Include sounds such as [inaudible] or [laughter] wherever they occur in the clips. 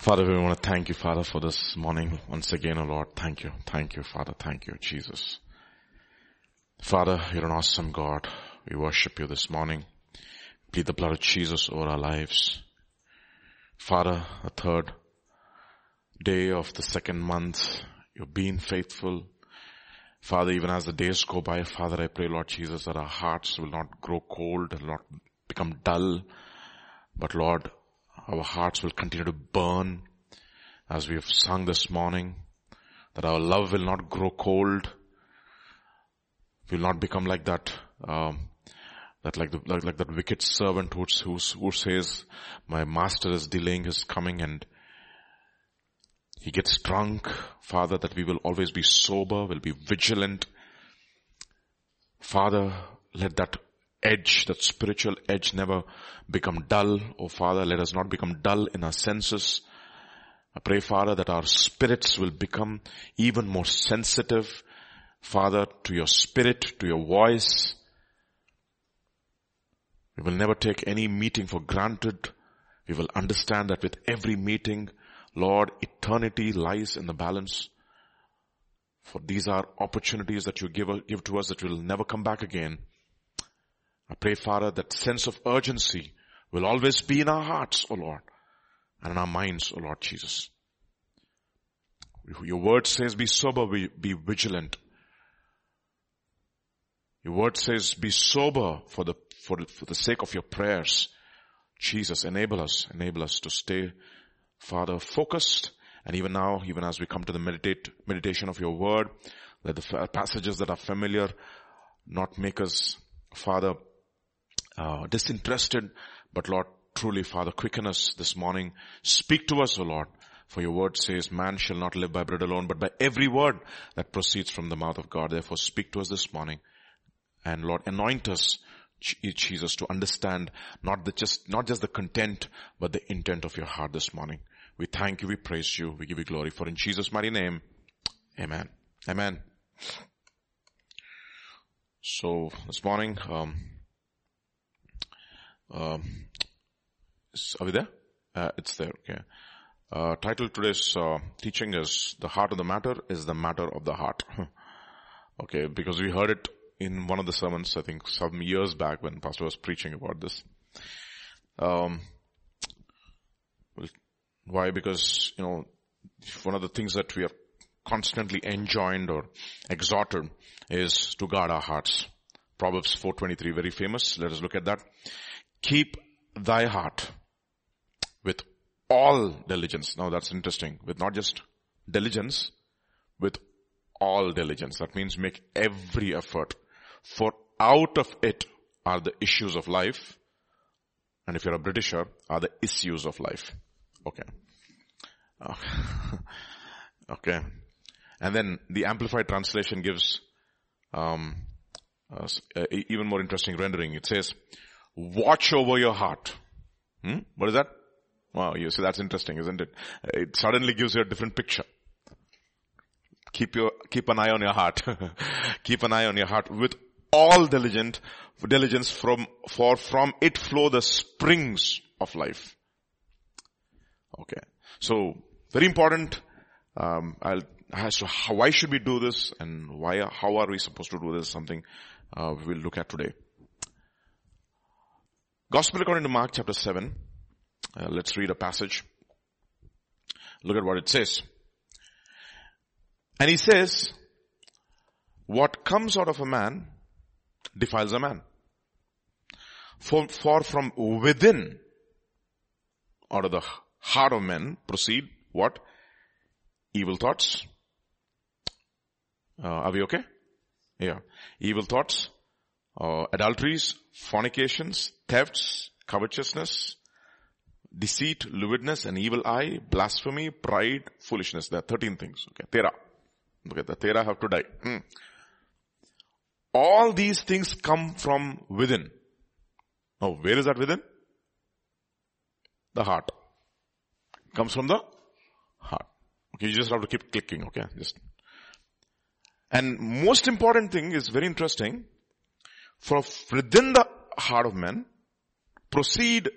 Father, we want to thank you, Father, for this morning. Once again, oh Lord, thank you. Thank you, Father. Thank you, Jesus. Father, you're an awesome God. We worship you this morning. Plead the blood of Jesus over our lives. Father, a third day of the second month, you've been faithful. Father, even as the days go by, Father, I pray, Lord Jesus, that our hearts will not grow cold and not become dull, but Lord, our hearts will continue to burn as we have sung this morning, that our love will not grow cold, will not become like that, um, that like, the, like, like that wicked servant who, who, who says, my master is delaying his coming and he gets drunk. Father, that we will always be sober, will be vigilant. Father, let that edge, that spiritual edge never become dull. Oh Father, let us not become dull in our senses. I pray Father that our spirits will become even more sensitive, Father, to your spirit, to your voice. We will never take any meeting for granted. We will understand that with every meeting, Lord, eternity lies in the balance. For these are opportunities that you give, give to us that will never come back again. I pray, Father, that sense of urgency will always be in our hearts, O Lord, and in our minds, O Lord Jesus. Your word says be sober, be, be vigilant. Your word says be sober for the, for for the sake of your prayers. Jesus, enable us, enable us to stay, Father, focused. And even now, even as we come to the meditate, meditation of your word, let the passages that are familiar not make us, Father, uh, disinterested, but Lord, truly, Father, quicken us this morning. Speak to us, O Lord. For your word says, man shall not live by bread alone, but by every word that proceeds from the mouth of God. Therefore, speak to us this morning. And Lord, anoint us, Jesus, to understand not the just, not just the content, but the intent of your heart this morning. We thank you, we praise you, we give you glory. For in Jesus' mighty name, amen. Amen. So, this morning, um, um, are we there? Uh, it's there. Okay. Uh, title today's uh, teaching is "The Heart of the Matter is the Matter of the Heart." [laughs] okay, because we heard it in one of the sermons, I think some years back when Pastor was preaching about this. Um, why? Because you know, one of the things that we are constantly enjoined or exhorted is to guard our hearts. Proverbs 4:23, very famous. Let us look at that. Keep thy heart with all diligence. Now that's interesting. With not just diligence, with all diligence. That means make every effort. For out of it are the issues of life. And if you're a Britisher, are the issues of life. Okay. [laughs] okay. And then the Amplified Translation gives um, uh, even more interesting rendering. It says, watch over your heart. Hmm? What is that? Wow, you see that's interesting, isn't it? It suddenly gives you a different picture. Keep your, keep an eye on your heart. [laughs] keep an eye on your heart with all diligent, diligence from, for from it flow the springs of life. Okay. So, very important, um, I'll, so how, why should we do this and why, how are we supposed to do this? Something, uh, we'll look at today. Gospel according to Mark chapter 7. Uh, let's read a passage. Look at what it says. And he says, what comes out of a man defiles a man. For, for from within, out of the heart of men proceed what? Evil thoughts. Uh, are we okay? Yeah. Evil thoughts, uh, adulteries, fornications, thefts, covetousness, deceit, lewdness, an evil eye, blasphemy, pride, foolishness. There are 13 things. Okay, tera. Okay, the tera have to die. Hmm. All these things come from within. Now, where is that within? The heart. Comes from the heart. Okay, you just have to keep clicking, okay? Just. And most important thing is very interesting. For within the heart of man proceed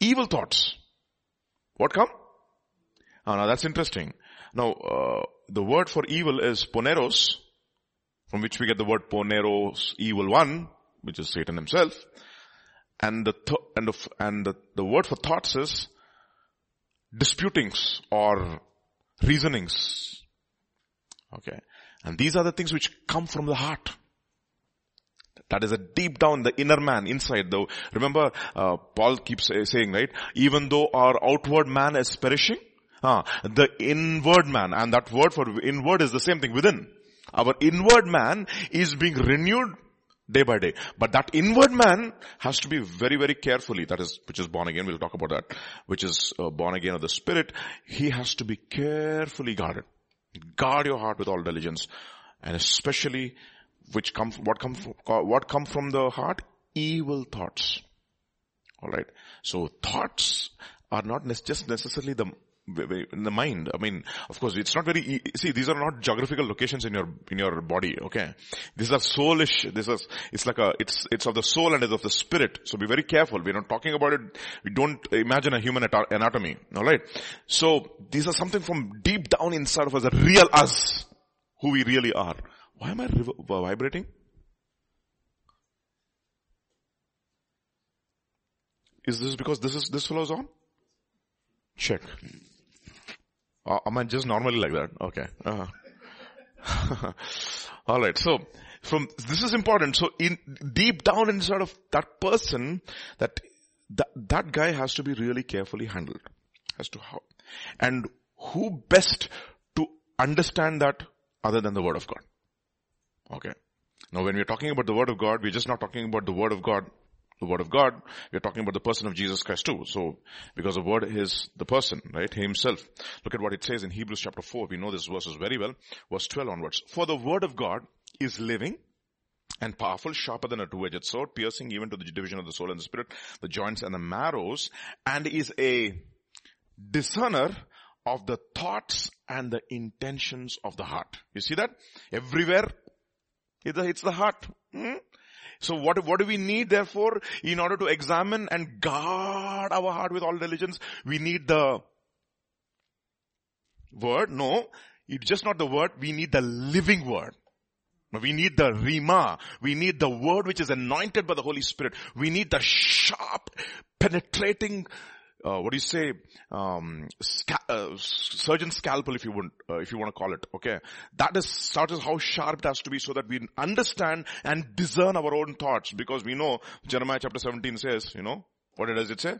evil thoughts. What come? Oh, now that's interesting. Now, uh, the word for evil is poneros, from which we get the word poneros, evil one, which is Satan himself. And the, th- and the, and the, the word for thoughts is disputings or reasonings. Okay. And these are the things which come from the heart. That is a deep down, the inner man inside. Though, remember, uh, Paul keeps saying, right? Even though our outward man is perishing, uh, the inward man, and that word for inward is the same thing within. Our inward man is being renewed day by day. But that inward man has to be very, very carefully, that is, which is born again, we'll talk about that, which is uh, born again of the spirit, he has to be carefully guarded. Guard your heart with all diligence. And especially, which come, what come, what come from the heart? Evil thoughts. Alright. So thoughts are not just necessarily the in the mind. I mean, of course, it's not very, see, these are not geographical locations in your, in your body, okay? These are soulish, this is, it's like a, it's, it's of the soul and it's of the spirit. So be very careful. We're not talking about it, we don't imagine a human anatomy, alright? So, these are something from deep down inside of us, a real us, who we really are. Why am I vibrating? Is this because this is, this fellow's on? Check. Uh, am I just normally like that? Okay. Uh-huh. [laughs] All right. So from this is important. So in deep down inside of that person, that that that guy has to be really carefully handled. as to how, and who best to understand that other than the word of God? Okay. Now when we're talking about the word of God, we're just not talking about the word of God the word of God, we're talking about the person of Jesus Christ too. So, because the word is the person, right? Himself. Look at what it says in Hebrews chapter 4. We know this verses very well. Verse 12 onwards. For the word of God is living and powerful, sharper than a two-edged sword, piercing even to the division of the soul and the spirit, the joints and the marrows, and is a discerner of the thoughts and the intentions of the heart. You see that? Everywhere, it's the heart. Hmm? So what, what do we need therefore in order to examine and guard our heart with all diligence? We need the word. No, it's just not the word. We need the living word. We need the Rhema. We need the word which is anointed by the Holy Spirit. We need the sharp, penetrating uh, what do you say, um, sca- uh, surgeon scalpel if you want, uh, if you want to call it, okay? That is, that is how sharp it has to be so that we understand and discern our own thoughts because we know Jeremiah chapter 17 says, you know, what does it say?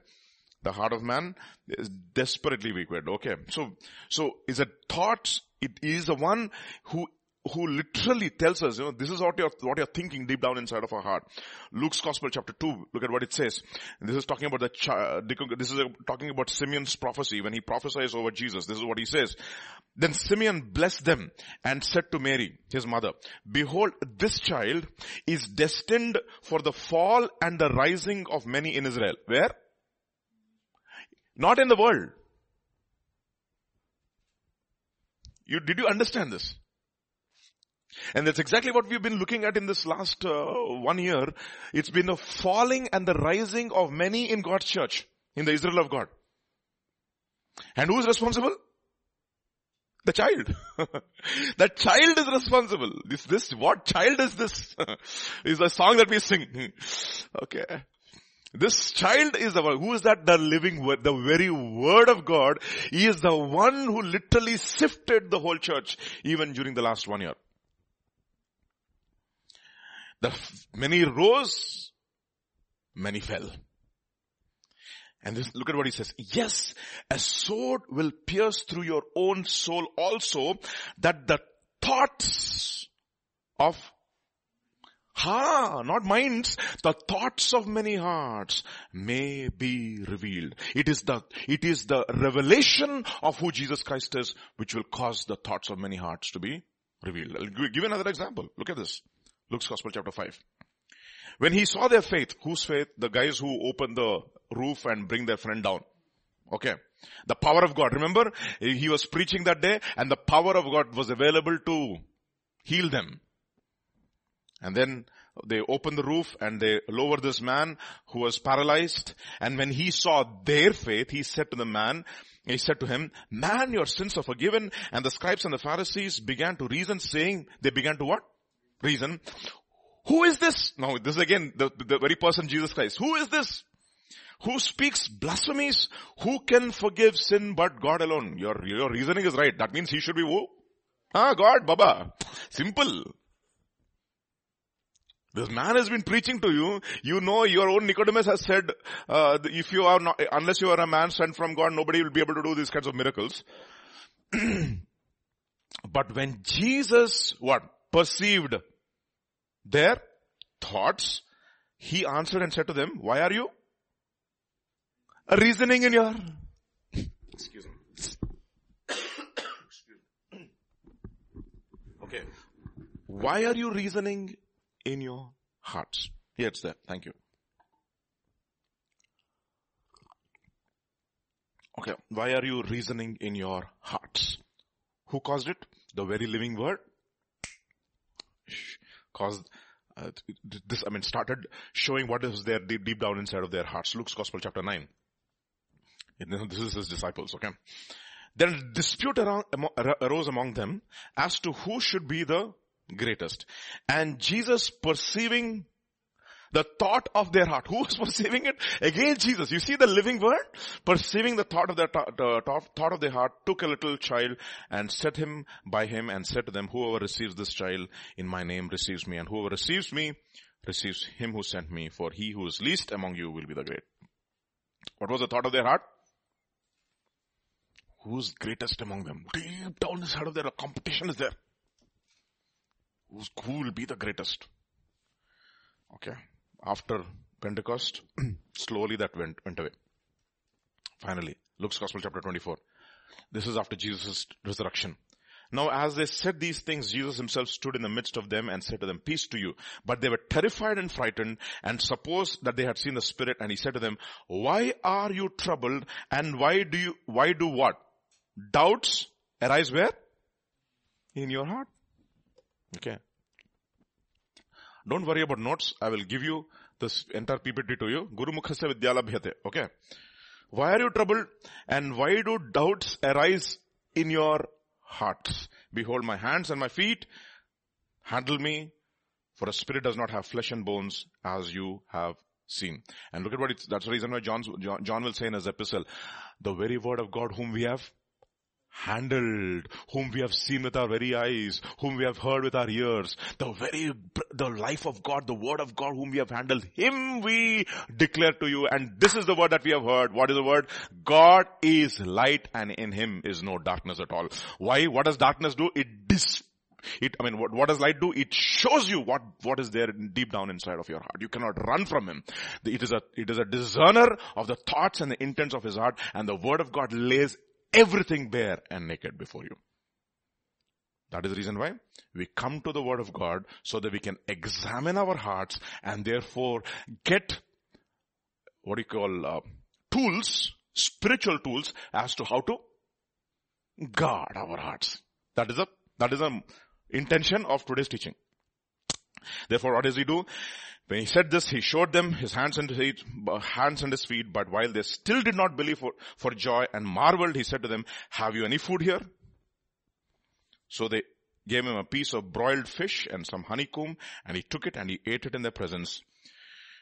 The heart of man is desperately wicked. Okay. So, so is it thoughts? It is the one who who literally tells us, you know, this is what you're, what you're thinking deep down inside of our heart. Luke's Gospel chapter 2, look at what it says. This is talking about the, uh, this is uh, talking about Simeon's prophecy when he prophesies over Jesus. This is what he says. Then Simeon blessed them and said to Mary, his mother, behold, this child is destined for the fall and the rising of many in Israel. Where? Not in the world. You, did you understand this? And that's exactly what we've been looking at in this last uh, one year. It's been the falling and the rising of many in God's church, in the Israel of God. And who is responsible? The child. [laughs] that child is responsible. This, this, what child is this? [laughs] is the song that we sing. [laughs] okay. This child is the one, who is that? The living word, the very word of God. He is the one who literally sifted the whole church, even during the last one year. The many rose, many fell. And this, look at what he says. Yes, a sword will pierce through your own soul also that the thoughts of Ha, not minds, the thoughts of many hearts may be revealed. It is the, it is the revelation of who Jesus Christ is which will cause the thoughts of many hearts to be revealed. I'll give another example. Look at this. Luke's Gospel chapter 5. When he saw their faith, whose faith? The guys who open the roof and bring their friend down. Okay. The power of God. Remember, he was preaching that day and the power of God was available to heal them. And then they open the roof and they lower this man who was paralyzed. And when he saw their faith, he said to the man, He said to him, man, your sins are forgiven. And the scribes and the Pharisees began to reason saying, they began to what? Reason. Who is this? Now this is again the, the very person Jesus Christ. Who is this? Who speaks blasphemies? Who can forgive sin but God alone? Your, your reasoning is right. That means he should be who? Ah, God, Baba. Simple. This man has been preaching to you. You know your own Nicodemus has said, uh, if you are not, unless you are a man sent from God, nobody will be able to do these kinds of miracles. [clears throat] but when Jesus, what? Perceived their thoughts, he answered and said to them, why are you reasoning in your, excuse me. okay. Why are you reasoning in your hearts. Here it's there. Thank you. Okay. Why are you reasoning in your hearts? Who caused it? The very living word caused uh, this, I mean, started showing what is there deep, deep down inside of their hearts. Luke's Gospel chapter 9. This is his disciples, okay? Then dispute around, arose among them as to who should be the greatest. And Jesus perceiving the thought of their heart. Who was [laughs] perceiving it? Again Jesus. You see the living word? Perceiving the thought of their the thought of their heart, took a little child and set him by him and said to them, whoever receives this child in my name receives me and whoever receives me receives him who sent me for he who is least among you will be the great. What was the thought of their heart? Who's greatest among them? Deep down inside of their competition is there who will be the greatest. Okay. After Pentecost, [clears throat] slowly that went, went away. Finally, Luke's Gospel chapter 24. This is after Jesus' resurrection. Now as they said these things, Jesus himself stood in the midst of them and said to them, peace to you. But they were terrified and frightened and supposed that they had seen the Spirit and he said to them, why are you troubled and why do you, why do what? Doubts arise where? In your heart. Okay. Don't worry about notes. I will give you this entire PPT to you. Guru Mukhasya Vidyalabhyate. Okay. Why are you troubled? And why do doubts arise in your hearts? Behold my hands and my feet. Handle me. For a spirit does not have flesh and bones as you have seen. And look at what it's, that's the reason why John's, John, John will say in his epistle, the very word of God whom we have handled, whom we have seen with our very eyes, whom we have heard with our ears, the very, the life of God, the word of God whom we have handled, Him we declare to you and this is the word that we have heard. What is the word? God is light and in Him is no darkness at all. Why? What does darkness do? It dis it, I mean, what, what does light do? It shows you what, what is there deep down inside of your heart. You cannot run from Him. It is a, it is a discerner of the thoughts and the intents of His heart and the Word of God lays everything bare and naked before you. That is the reason why we come to the word of God so that we can examine our hearts and therefore get what do you call uh, tools, spiritual tools as to how to guard our hearts. That is a that is the intention of today's teaching. Therefore, what does he do? When he said this, he showed them his hands and his feet, hands and his feet, but while they still did not believe for, for joy and marveled, he said to them, have you any food here? So they gave him a piece of broiled fish and some honeycomb, and he took it and he ate it in their presence.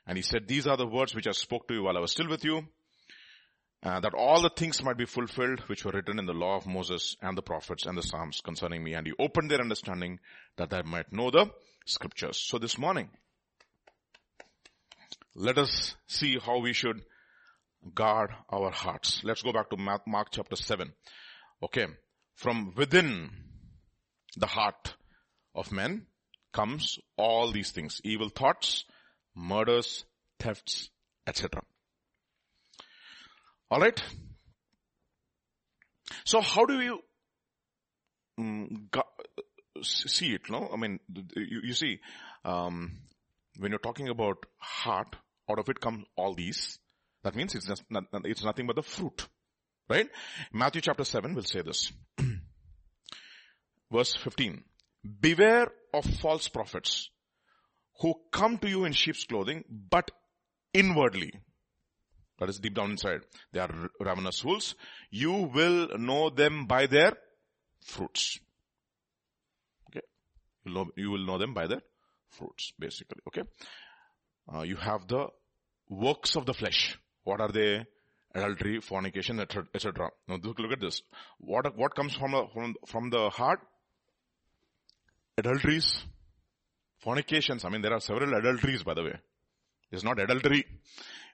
And he said, these are the words which I spoke to you while I was still with you, uh, that all the things might be fulfilled which were written in the law of Moses and the prophets and the Psalms concerning me. And he opened their understanding that they might know the scriptures. So this morning, let us see how we should guard our hearts. Let's go back to Mark chapter 7. Okay. From within the heart of men comes all these things. Evil thoughts, murders, thefts, etc. Alright? So how do you um, see it, no? I mean, you, you see, um, when you're talking about heart, out of it come all these. That means it's just it's nothing but the fruit. Right? Matthew chapter 7 will say this. [clears throat] Verse 15. Beware of false prophets who come to you in sheep's clothing, but inwardly. That is deep down inside. They are ravenous wolves. You will know them by their fruits. Okay. You will know, you will know them by their fruits, basically. Okay. Uh, you have the works of the flesh. What are they? Adultery, fornication, etc. Now look, at this. What, what comes from, the, from, from the heart? Adulteries, fornications. I mean, there are several adulteries, by the way. It's not adultery.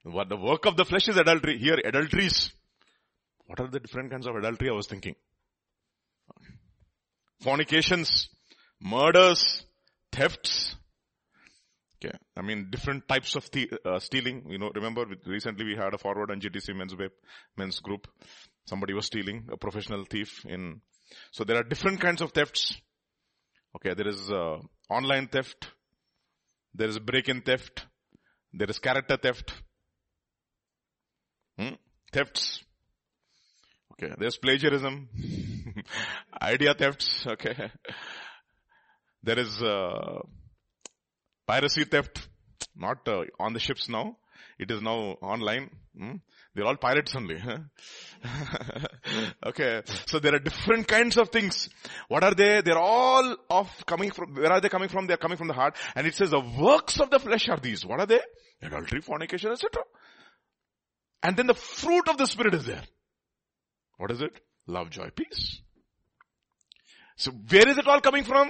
What the work of the flesh is adultery. Here, adulteries. What are the different kinds of adultery I was thinking? Fornications, murders, thefts. Okay. I mean, different types of uh, stealing. You know, remember recently we had a forward on GTC men's web, men's group. Somebody was stealing, a professional thief in, so there are different kinds of thefts. Okay. There is, uh, online theft. There is break-in theft. There is character theft. Hmm? Thefts. Okay. There's plagiarism. [laughs] Idea thefts. Okay. [laughs] There is uh, piracy theft. Not uh, on the ships now. It is now online. Hmm? They're all pirates only. [laughs] okay. So there are different kinds of things. What are they? They're all of coming from, where are they coming from? They're coming from the heart. And it says the works of the flesh are these. What are they? Adultery, fornication, etc. And then the fruit of the Spirit is there. What is it? Love, joy, peace. So where is it all coming from?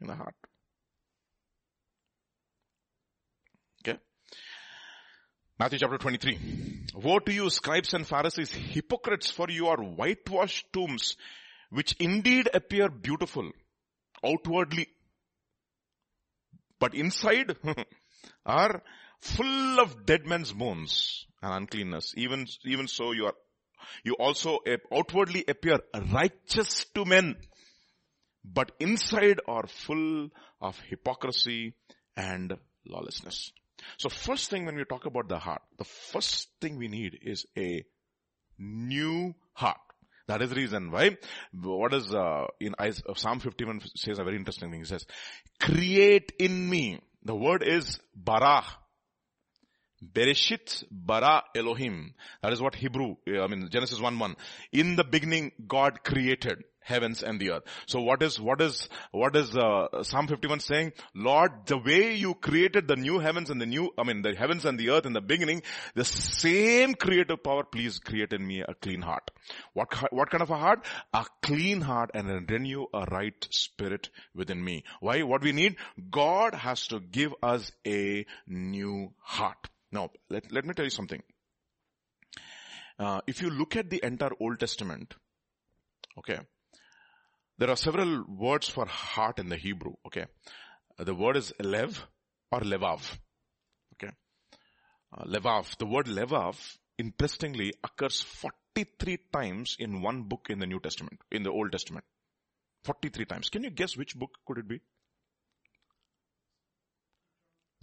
In the heart. Okay. Matthew chapter 23. Woe to you scribes and Pharisees, hypocrites for you are whitewashed tombs, which indeed appear beautiful outwardly, but inside [laughs] are full of dead men's bones and uncleanness. Even, even so you are, you also outwardly appear righteous to men, but inside are full of hypocrisy and lawlessness. So first thing when we talk about the heart, the first thing we need is a new heart. That is the reason why, what is, uh, in Psalm 51 says a very interesting thing. He says, create in me. The word is bara. Bereshit bara Elohim. That is what Hebrew, I mean Genesis 1-1. In the beginning God created heavens and the earth. So what is, what is, what is, uh, Psalm 51 saying? Lord, the way you created the new heavens and the new, I mean the heavens and the earth in the beginning, the same creative power, please create in me a clean heart. What, what kind of a heart? A clean heart and renew a right spirit within me. Why? What we need? God has to give us a new heart. Now, let, let me tell you something. Uh, if you look at the entire Old Testament, okay, there are several words for heart in the Hebrew, okay. The word is lev or levav, okay. Uh, levav, the word levav, interestingly, occurs 43 times in one book in the New Testament, in the Old Testament. 43 times. Can you guess which book could it be?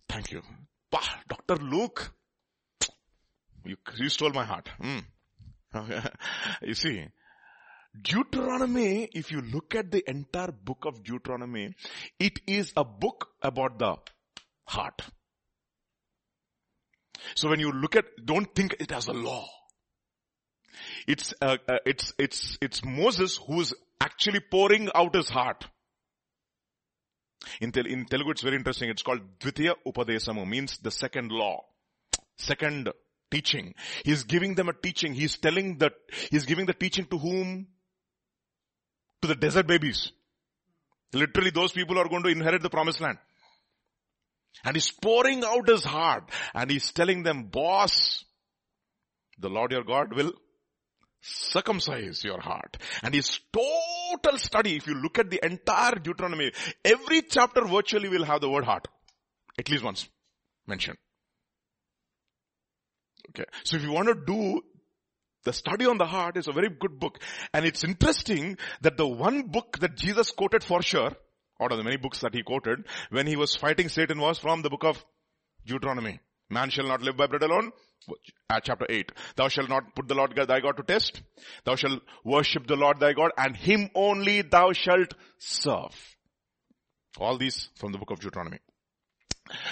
Thank you. Dr. Luke, you, you stole my heart. Mm. [laughs] you see, Deuteronomy, if you look at the entire book of Deuteronomy, it is a book about the heart. So when you look at, don't think it as a law. It's, uh, uh, it's, it's, it's Moses who's actually pouring out his heart. In, in Telugu, it's very interesting. It's called Dvitiya Upadesamu, means the second law. Second teaching. He's giving them a teaching. He's telling that, he's giving the teaching to whom? To the desert babies. Literally those people are going to inherit the promised land. And he's pouring out his heart and he's telling them, boss, the Lord your God will circumcise your heart. And his total study, if you look at the entire Deuteronomy, every chapter virtually will have the word heart. At least once mentioned. Okay. So if you want to do the study on the heart is a very good book. And it's interesting that the one book that Jesus quoted for sure, out of the many books that he quoted, when he was fighting Satan was from the book of Deuteronomy. Man shall not live by bread alone. Chapter 8. Thou shalt not put the Lord thy God to test. Thou shalt worship the Lord thy God and him only thou shalt serve. All these from the book of Deuteronomy.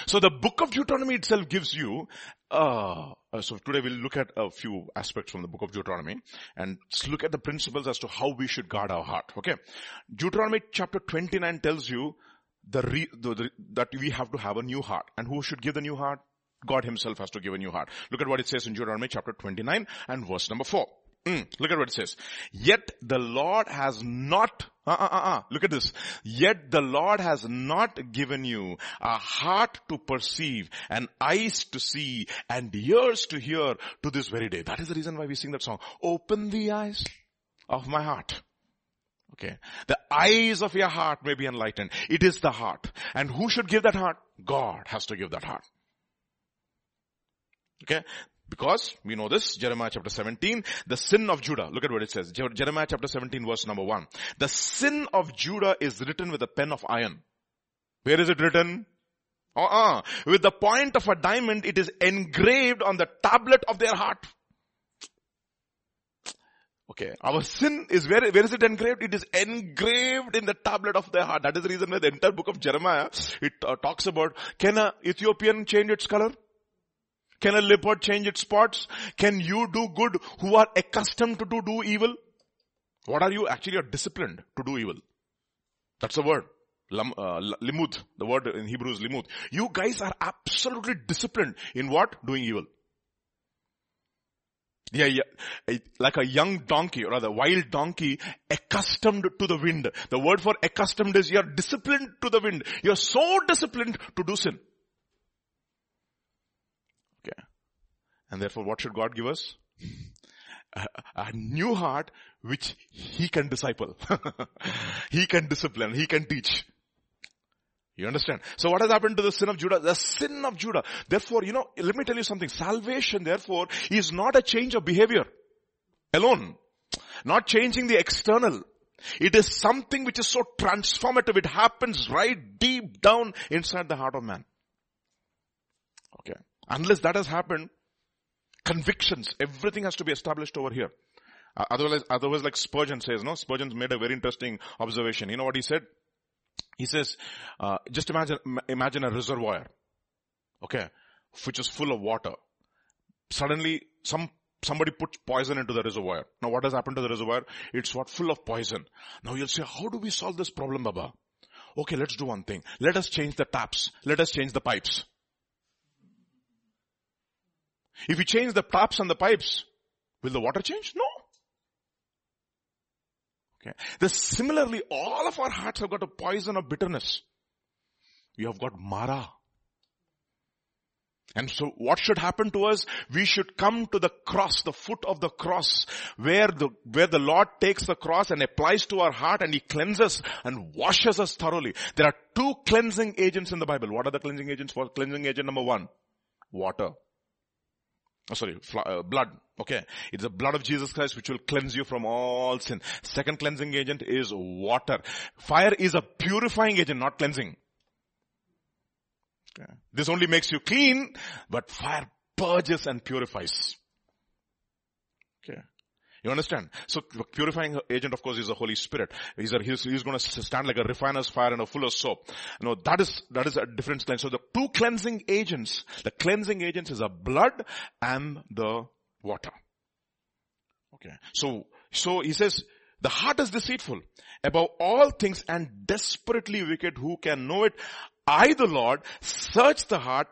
So the book of Deuteronomy itself gives you uh, uh, so today we'll look at a few aspects from the book of Deuteronomy and look at the principles as to how we should guard our heart. Okay. Deuteronomy chapter 29 tells you the, re, the, the, that we have to have a new heart. And who should give the new heart? God himself has to give a new heart. Look at what it says in Deuteronomy chapter 29 and verse number 4. Mm, look at what it says. Yet the Lord has not, uh, uh, uh, uh, look at this. Yet the Lord has not given you a heart to perceive and eyes to see and ears to hear to this very day. That is the reason why we sing that song. Open the eyes of my heart. Okay. The eyes of your heart may be enlightened. It is the heart. And who should give that heart? God has to give that heart. Okay. Because we know this, Jeremiah chapter 17, the sin of Judah. Look at what it says. Jeremiah chapter 17 verse number 1. The sin of Judah is written with a pen of iron. Where is it written? Uh-uh. With the point of a diamond, it is engraved on the tablet of their heart. Okay. Our sin is where, where is it engraved? It is engraved in the tablet of their heart. That is the reason why the entire book of Jeremiah, it uh, talks about, can a Ethiopian change its color? Can a leopard change its spots? Can you do good who are accustomed to do, evil? What are you? Actually, you're disciplined to do evil. That's the word. Lam, uh, limud, the word in Hebrew is limud. You guys are absolutely disciplined in what? Doing evil. Yeah, yeah, like a young donkey or rather wild donkey accustomed to the wind. The word for accustomed is you're disciplined to the wind. You're so disciplined to do sin. And therefore what should God give us? A, a new heart which He can disciple. [laughs] he can discipline. He can teach. You understand? So what has happened to the sin of Judah? The sin of Judah. Therefore, you know, let me tell you something. Salvation, therefore, is not a change of behavior alone. Not changing the external. It is something which is so transformative. It happens right deep down inside the heart of man. Okay. Unless that has happened, convictions, everything has to be established over here. Uh, otherwise, otherwise like Spurgeon says, no? Spurgeon made a very interesting observation. You know what he said? He says, uh, just imagine, imagine a reservoir, okay, which is full of water. Suddenly, some somebody puts poison into the reservoir. Now what has happened to the reservoir? It's what full of poison. Now you'll say, how do we solve this problem, Baba? Okay, let's do one thing. Let us change the taps. Let us change the pipes. If we change the taps and the pipes, will the water change? No. Okay. The similarly, all of our hearts have got a poison of bitterness. We have got Marah. And so what should happen to us? We should come to the cross, the foot of the cross, where the, where the Lord takes the cross and applies to our heart and He cleanses and washes us thoroughly. There are two cleansing agents in the Bible. What are the cleansing agents for? Cleansing agent number one, water. Oh, sorry, uh, blood. Okay. It's the blood of Jesus Christ which will cleanse you from all sin. Second cleansing agent is water. Fire is a purifying agent, not cleansing. Okay. This only makes you clean, but fire purges and purifies. You understand? So purifying agent of course is the Holy Spirit. He's, a, he's, he's going to stand like a refiner's fire and a fuller's soap. You know, that is, that is a different cleanse. So the two cleansing agents, the cleansing agents is the blood and the water. Okay. So, so he says, the heart is deceitful above all things and desperately wicked. Who can know it? I, the Lord, search the heart.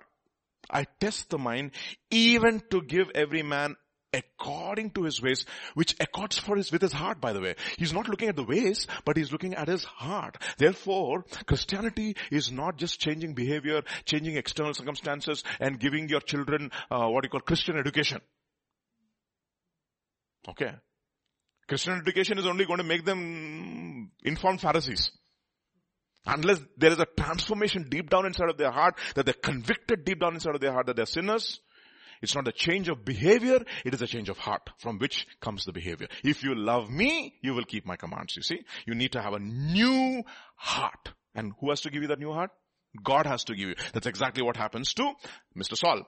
I test the mind even to give every man according to his ways, which accords for his, with his heart, by the way. He's not looking at the ways, but he's looking at his heart. Therefore, Christianity is not just changing behavior, changing external circumstances, and giving your children, uh, what you call Christian education. Okay. Christian education is only going to make them informed Pharisees. Unless there is a transformation deep down inside of their heart, that they're convicted deep down inside of their heart that they're sinners, it's not a change of behavior, it is a change of heart from which comes the behavior. If you love me, you will keep my commands, you see. You need to have a new heart. And who has to give you that new heart? God has to give you. That's exactly what happens to Mr. Saul.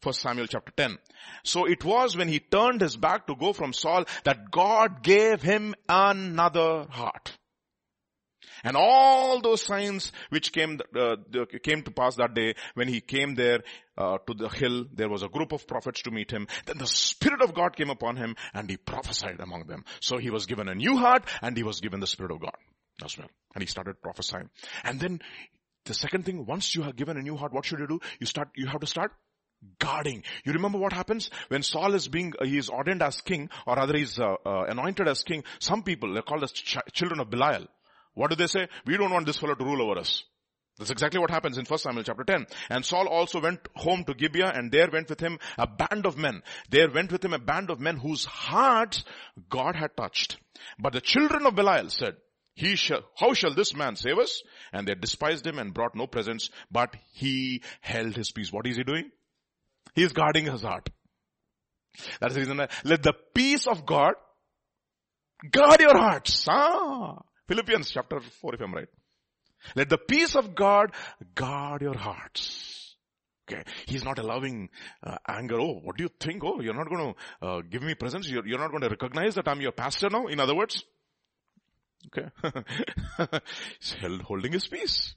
First Samuel chapter 10. So it was when he turned his back to go from Saul that God gave him another heart. And all those signs which came, uh, came to pass that day when he came there uh, to the hill, there was a group of prophets to meet him. Then the Spirit of God came upon him and he prophesied among them. So he was given a new heart and he was given the Spirit of God as well. And he started prophesying. And then the second thing, once you have given a new heart, what should you do? You start, you have to start guarding. You remember what happens when Saul is being, uh, he is ordained as king or rather he's uh, uh, anointed as king. Some people, they're called as ch- children of Belial. What do they say? We don't want this fellow to rule over us. That's exactly what happens in 1 Samuel chapter 10. And Saul also went home to Gibeah and there went with him a band of men. There went with him a band of men whose hearts God had touched. But the children of Belial said, he shall, how shall this man save us? And they despised him and brought no presents, but he held his peace. What is he doing? He is guarding his heart. That's the reason that let the peace of God guard your hearts. Ah. Philippians chapter 4 if I'm right. Let the peace of God guard your hearts. Okay. He's not allowing uh, anger. Oh, what do you think? Oh, you're not going to uh, give me presents. You're, you're not going to recognize that I'm your pastor now. In other words. Okay. [laughs] He's held, holding his peace.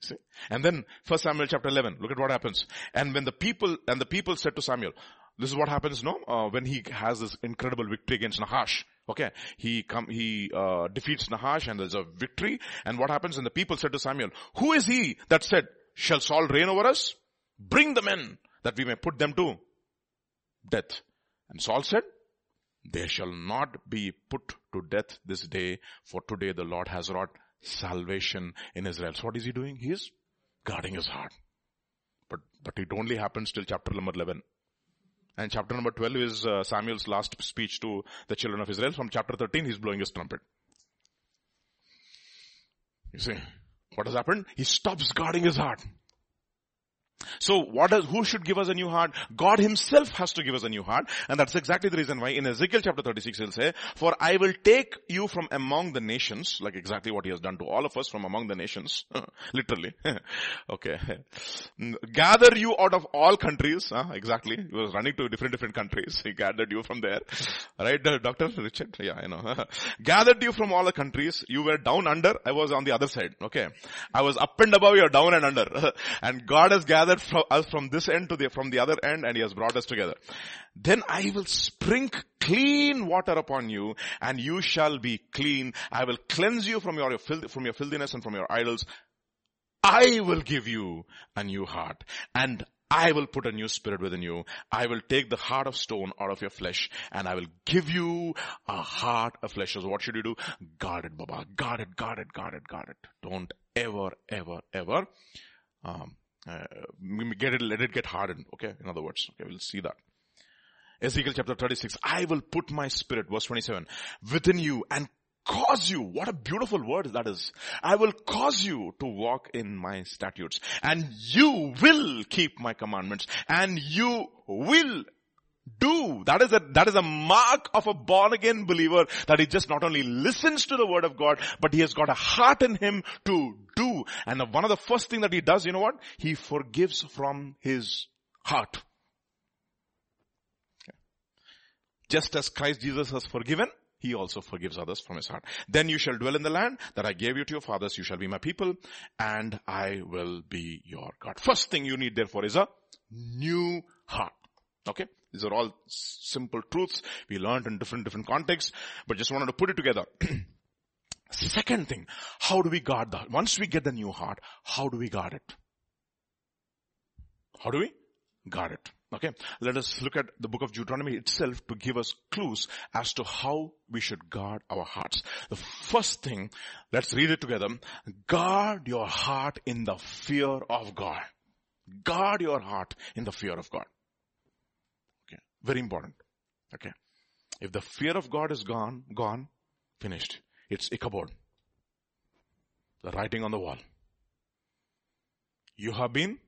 See? And then first Samuel chapter 11, look at what happens. And when the people, and the people said to Samuel, this is what happens, no? Uh, when he has this incredible victory against Nahash. Okay. He come, he, uh, defeats Nahash and there's a victory. And what happens? And the people said to Samuel, who is he that said, shall Saul reign over us? Bring the men that we may put them to death. And Saul said, they shall not be put to death this day, for today the Lord has wrought salvation in Israel. So what is he doing? He is guarding his heart. But, but it only happens till chapter number 11. And chapter number 12 is uh, Samuel's last speech to the children of Israel. From chapter 13, he's blowing his trumpet. You see, what has happened? He stops guarding his heart. So what does, who should give us a new heart? God himself has to give us a new heart. And that's exactly the reason why in Ezekiel chapter 36 he'll say, for I will take you from among the nations, like exactly what he has done to all of us from among the nations, [laughs] literally. [laughs] okay. Gather you out of all countries, huh? exactly. He was running to different, different countries. [laughs] He gathered you from there. Right, uh, Dr. Richard? Yeah, I know. gathered you from all the countries. You were down under. I was on the other side. Okay. I was up and above, you're down and under. and God has gathered gathered from us from this end to the, from the other end and he has brought us together. Then I will sprinkle clean water upon you and you shall be clean. I will cleanse you from your, from your filthiness and from your idols. I will give you a new heart and I will put a new spirit within you. I will take the heart of stone out of your flesh and I will give you a heart of flesh. So what should you do? Guard it, Baba. Guard it, guard it, guard it, guard it. Don't ever, ever, ever um, uh, get it, let it get hardened. Okay. In other words, okay, we'll see that. Ezekiel chapter 36, I will put my spirit, verse 27, within you and cause you, what a beautiful word that is. I will cause you to walk in my statutes and you will keep my commandments and you will do. That is a, that is a mark of a born again believer that he just not only listens to the word of God, but he has got a heart in him to do. And one of the first thing that he does, you know what? He forgives from his heart. Just as Christ Jesus has forgiven, he also forgives others from his heart. Then you shall dwell in the land that I gave you to your fathers. You shall be my people and I will be your God. First thing you need therefore is a new heart. Okay? These are all simple truths we learned in different, different contexts, but just wanted to put it together. [clears throat] Second thing, how do we guard that? Once we get the new heart, how do we guard it? How do we guard it? Okay, let us look at the book of Deuteronomy itself to give us clues as to how we should guard our hearts. The first thing, let's read it together. Guard your heart in the fear of God. Guard your heart in the fear of God. Very important. Okay. If the fear of God is gone, gone, finished. It's Ichabod. The writing on the wall. You have been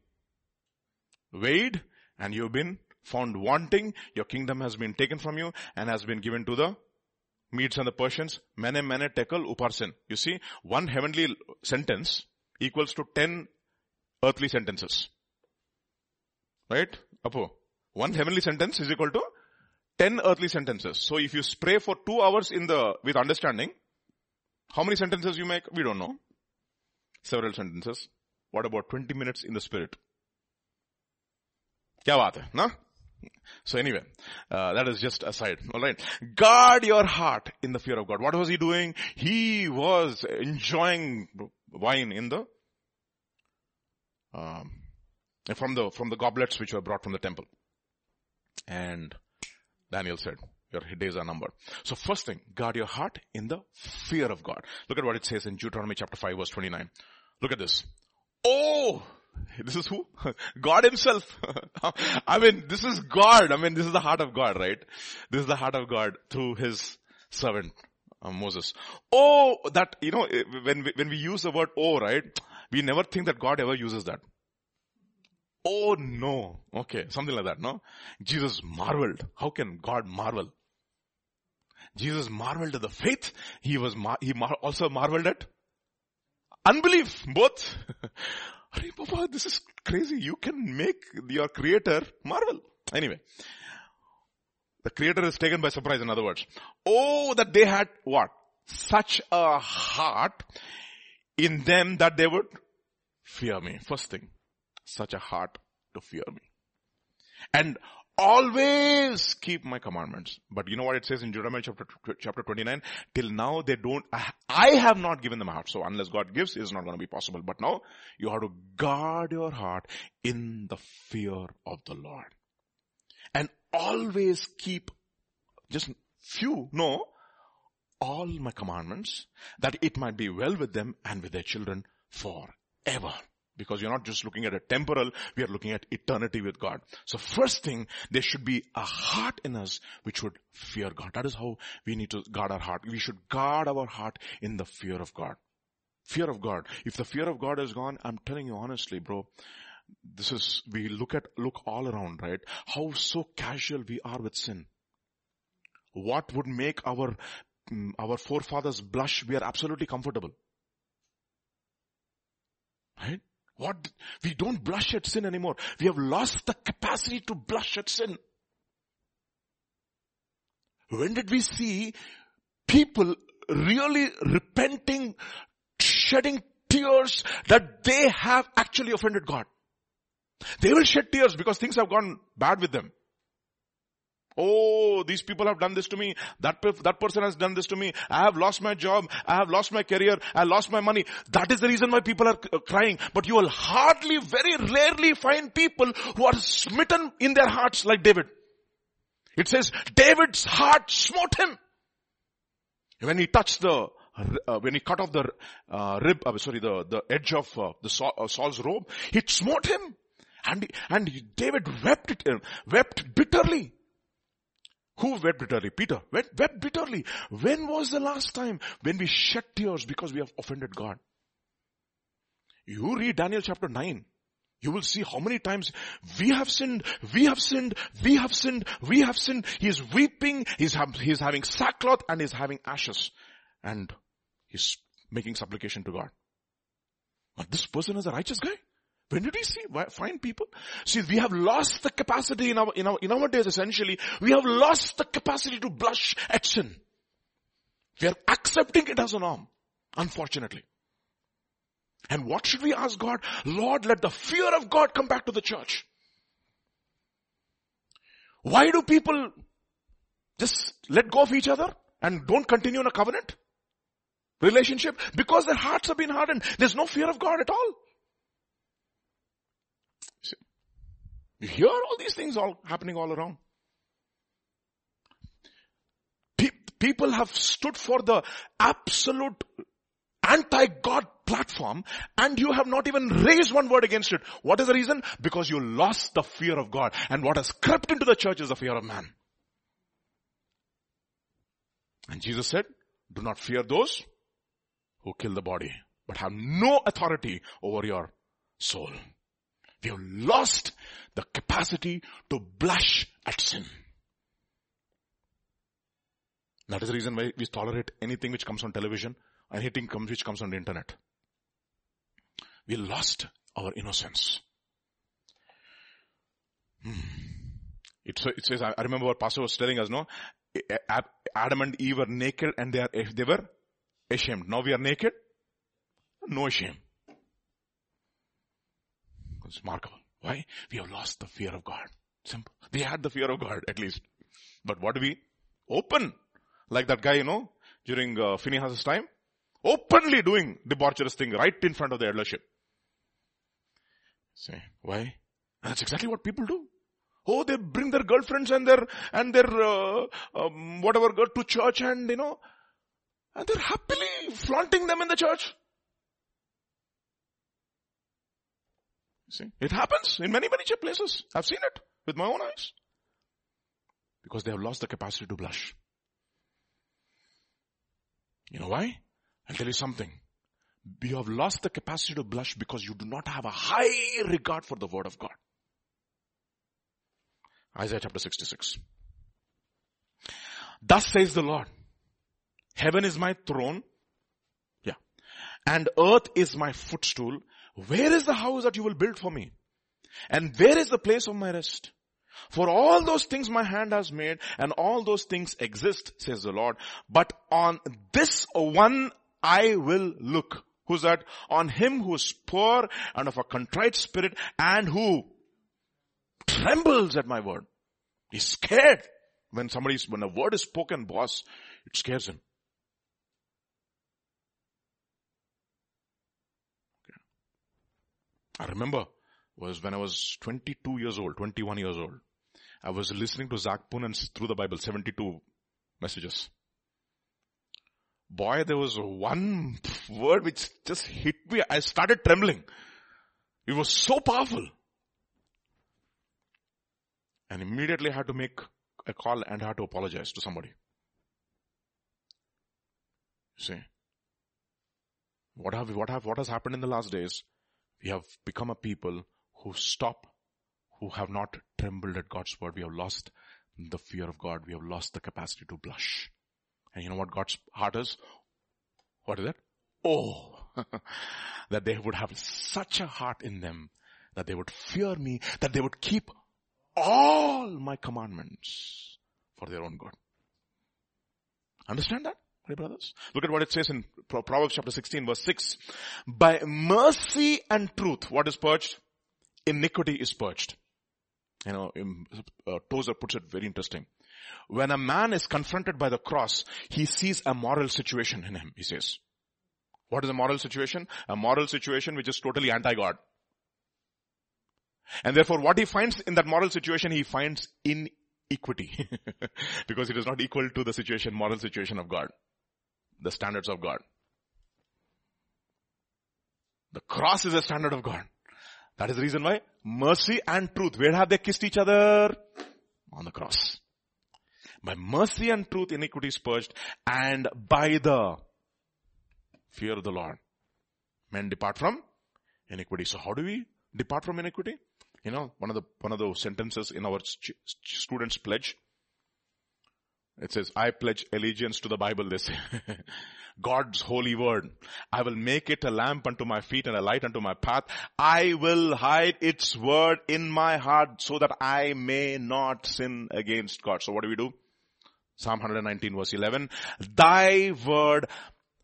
weighed and you've been found wanting. Your kingdom has been taken from you and has been given to the Medes and the Persians. Mene mene tekel uparsin. You see, one heavenly sentence equals to ten earthly sentences. Right? Apo one heavenly sentence is equal to 10 earthly sentences. So if you pray for two hours in the, with understanding, how many sentences you make? We don't know. Several sentences. What about 20 minutes in the spirit? Kya baat hai, na? So anyway, uh, that is just aside. Alright. Guard your heart in the fear of God. What was he doing? He was enjoying wine in the, um, from the, from the goblets which were brought from the temple. And Daniel said, your days are numbered. So first thing, guard your heart in the fear of God. Look at what it says in Deuteronomy chapter 5 verse 29. Look at this. Oh, this is who? [laughs] God himself. [laughs] I mean, this is God. I mean, this is the heart of God, right? This is the heart of God through his servant, uh, Moses. Oh, that, you know, eh, when we, when we use the word oh, right? We never think that God ever uses that. Oh no. Okay, something like that, no? Jesus marveled. How can God marvel? Jesus marveled at the faith. He was, mar- he mar- also marveled at unbelief. Both. [laughs] Hare Baba, this is crazy. You can make your creator marvel. Anyway. The creator is taken by surprise in other words. Oh, that they had what? Such a heart in them that they would fear me. First thing. Such a heart to fear me. And always keep my commandments. But you know what it says in Deuteronomy chapter, chapter 29? Till now they don't, I have not given them a heart. So unless God gives, it's not going to be possible. But now you have to guard your heart in the fear of the Lord. And always keep just few, no, all my commandments that it might be well with them and with their children forever. Because you're not just looking at a temporal, we are looking at eternity with God. So first thing, there should be a heart in us which would fear God. That is how we need to guard our heart. We should guard our heart in the fear of God. Fear of God. If the fear of God is gone, I'm telling you honestly, bro, this is, we look at, look all around, right? How so casual we are with sin. What would make our, mm, our forefathers blush? We are absolutely comfortable. Right? What? We don't blush at sin anymore. We have lost the capacity to blush at sin. When did we see people really repenting, shedding tears that they have actually offended God? They will shed tears because things have gone bad with them. Oh, these people have done this to me. That, that person has done this to me. I have lost my job. I have lost my career. I lost my money. That is the reason why people are uh, crying. But you will hardly, very rarely find people who are smitten in their hearts like David. It says David's heart smote him. When he touched the, uh, when he cut off the uh, rib, uh, sorry, the, the edge of uh, the Saul, uh, Saul's robe, it smote him. And, and David wept it, wept bitterly. Who wept bitterly? Peter wept, wept bitterly. When was the last time when we shed tears because we have offended God? You read Daniel chapter 9. You will see how many times we have sinned, we have sinned, we have sinned, we have sinned. He is weeping, he's, ha- having sackcloth and he's having ashes. And he's making supplication to God. But this person is a righteous guy. When did we see, find people? See, we have lost the capacity in our, in our, in our days essentially, we have lost the capacity to blush at sin. We are accepting it as a norm, unfortunately. And what should we ask God? Lord, let the fear of God come back to the church. Why do people just let go of each other and don't continue in a covenant relationship? Because their hearts have been hardened. There's no fear of God at all. You hear all these things all happening all around. People have stood for the absolute anti-God platform and you have not even raised one word against it. What is the reason? Because you lost the fear of God and what has crept into the church is the fear of man. And Jesus said, do not fear those who kill the body, but have no authority over your soul. We have lost the capacity to blush at sin. That is the reason why we tolerate anything which comes on television, and anything which comes on the internet. We lost our innocence. Hmm. It, it says, I remember what pastor was telling us, no? Adam and Eve were naked and they, are, they were ashamed. Now we are naked. No shame. It's remarkable. Why? We have lost the fear of God. Simple. They had the fear of God at least. But what do we? Open. Like that guy, you know, during uh, Phinehas' time. Openly doing debaucherous thing right in front of the eldership. See, why? That's exactly what people do. Oh, they bring their girlfriends and their, and their, uh, um, whatever girl to church and, you know, and they're happily flaunting them in the church. See, it happens in many, many places. I've seen it with my own eyes. Because they have lost the capacity to blush. You know why? I'll tell you something. You have lost the capacity to blush because you do not have a high regard for the word of God. Isaiah chapter 66. Thus says the Lord, heaven is my throne. Yeah. And earth is my footstool. Where is the house that you will build for me? And where is the place of my rest? For all those things my hand has made and all those things exist, says the Lord. But on this one I will look. Who's that? On him who is poor and of a contrite spirit and who trembles at my word. He's scared when somebody's, when a word is spoken, boss, it scares him. I remember was when I was 22 years old, 21 years old. I was listening to Zac Poonen's through the Bible, 72 messages. Boy, there was one word which just hit me. I started trembling. It was so powerful. And immediately I had to make a call and I had to apologize to somebody. See, what have, what have, what has happened in the last days? We have become a people who stop, who have not trembled at God's word. We have lost the fear of God. We have lost the capacity to blush. And you know what God's heart is? What is it? Oh, [laughs] that they would have such a heart in them that they would fear me, that they would keep all my commandments for their own good. Understand that? My brothers. Look at what it says in Proverbs chapter 16 verse 6. By mercy and truth, what is purged? Iniquity is purged. You know, uh, Tozer puts it very interesting. When a man is confronted by the cross, he sees a moral situation in him, he says. What is a moral situation? A moral situation which is totally anti-God. And therefore what he finds in that moral situation, he finds inequity. [laughs] because it is not equal to the situation, moral situation of God. The standards of God. The cross is a standard of God. That is the reason why mercy and truth, where have they kissed each other? On the cross. By mercy and truth iniquity is purged and by the fear of the Lord men depart from iniquity. So how do we depart from iniquity? You know, one of the, one of the sentences in our ch- students pledge. It says, I pledge allegiance to the Bible, they say. [laughs] God's holy word. I will make it a lamp unto my feet and a light unto my path. I will hide its word in my heart so that I may not sin against God. So what do we do? Psalm 119 verse 11. Thy word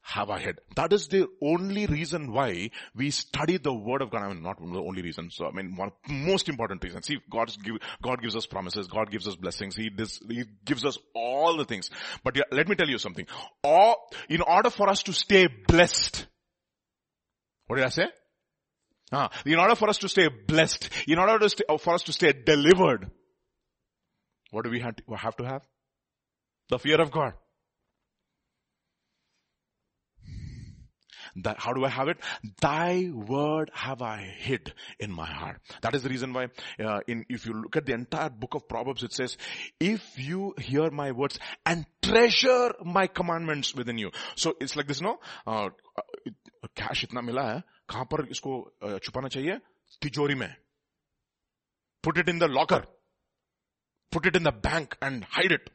have hid. That is the only reason why we study the word of God. I mean, not the only reason. So, I mean, one most important reason. See, God's give, God gives us promises. God gives us blessings. He, does, he gives us all the things. But yeah, let me tell you something. All, in order for us to stay blessed, what did I say? Ah, in order for us to stay blessed, in order to stay, for us to stay delivered, what do we have? To have? The fear of God. That, how do I have it? Thy word have I hid in my heart. That is the reason why, uh, in, if you look at the entire book of Proverbs, it says, if you hear my words and treasure my commandments within you. So it's like this, no? Uh, cash itna mila hai, kahan par isko uh, chupana chahiye? Tijori mein. Put it in the locker. Put it in the bank and hide it.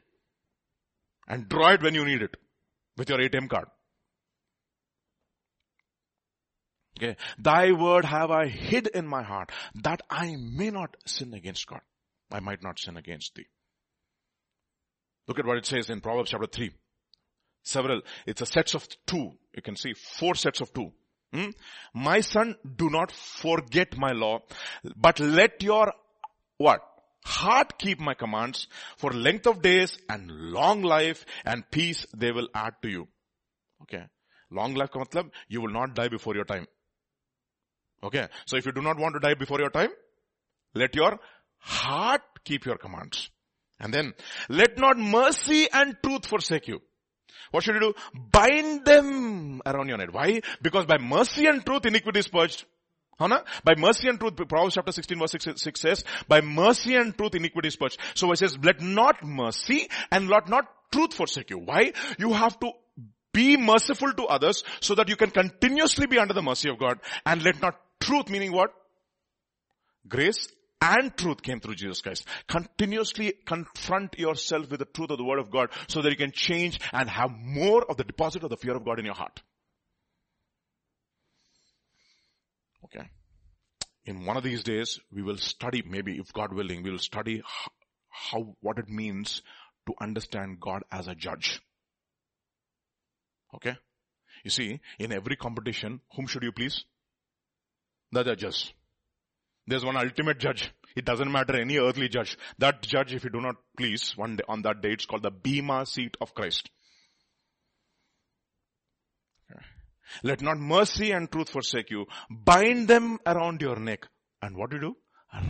And draw it when you need it with your ATM card. Okay. Thy word have I hid in my heart that I may not sin against God. I might not sin against thee. Look at what it says in Proverbs chapter 3. Several. It's a sets of two. You can see four sets of two. Hmm? My son, do not forget my law, but let your, what? Heart keep my commands for length of days and long life and peace they will add to you. Okay. Long life ka you will not die before your time. Okay. So if you do not want to die before your time, let your heart keep your commands. And then, let not mercy and truth forsake you. What should you do? Bind them around your neck. Why? Because by mercy and truth, iniquity is purged. Hana? By mercy and truth, Proverbs chapter 16 verse 6, 6 says, by mercy and truth iniquity is purged. So it says, let not mercy and let not truth forsake you. Why? You have to be merciful to others so that you can continuously be under the mercy of God and let not truth meaning what? Grace and truth came through Jesus Christ. Continuously confront yourself with the truth of the word of God so that you can change and have more of the deposit of the fear of God in your heart. Okay. In one of these days, we will study, maybe if God willing, we will study how, what it means to understand God as a judge. Okay? You see, in every competition, whom should you please? The judges. There's one ultimate judge. It doesn't matter any earthly judge. That judge, if you do not please, one day, on that day, it's called the Bema seat of Christ. Let not mercy and truth forsake you. Bind them around your neck. And what do you do?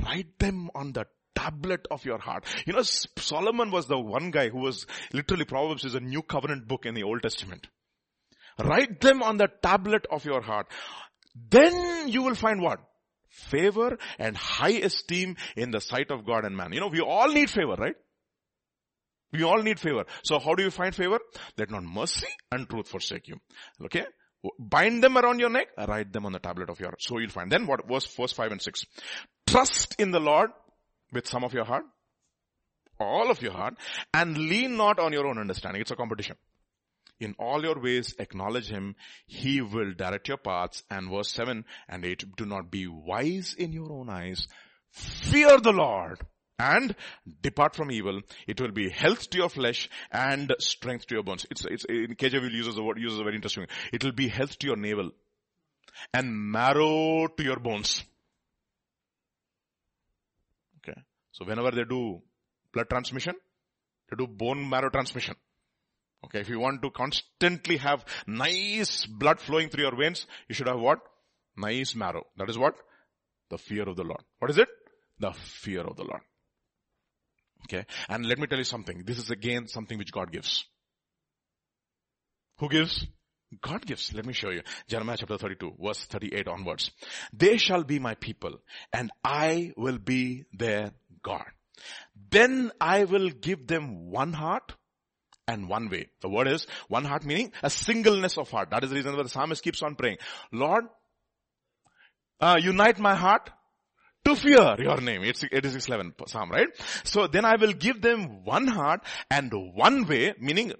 Write them on the tablet of your heart. You know, Solomon was the one guy who was literally Proverbs is a new covenant book in the Old Testament. Write them on the tablet of your heart. Then you will find what? favor and high esteem in the sight of God and man. You know, we all need favor, right? We all need favor. So how do you find favor? Let not mercy and truth forsake you. Okay? Bind them around your neck, write them on the tablet of your. So you'll find. Then what, verse, verse 5 and 6. Trust in the Lord with some of your heart, all of your heart, and lean not on your own understanding. It's a competition. In all your ways acknowledge him. He will direct your paths. And verse 7 and 8, do not be wise in your own eyes. Fear the Lord and depart from evil. It will be health to your flesh and strength to your bones. It's, it's, in KJV uses the word, uses a very interesting It will be health to your navel and marrow to your bones. Okay. So whenever they do blood transmission, they do bone marrow transmission. Okay, if you want to constantly have nice blood flowing through your veins, you should have what? Nice marrow. That is what? The fear of the Lord. What is it? The fear of the Lord. Okay, and let me tell you something. This is again something which God gives. Who gives? God gives. Let me show you. Jeremiah chapter 32 verse 38 onwards. They shall be my people and I will be their God. Then I will give them one heart and one way. The word is one heart meaning a singleness of heart. That is the reason why the psalmist keeps on praying. Lord, uh, unite my heart to fear your name. It's 8611 Psalm, right? So then I will give them one heart and one way, meaning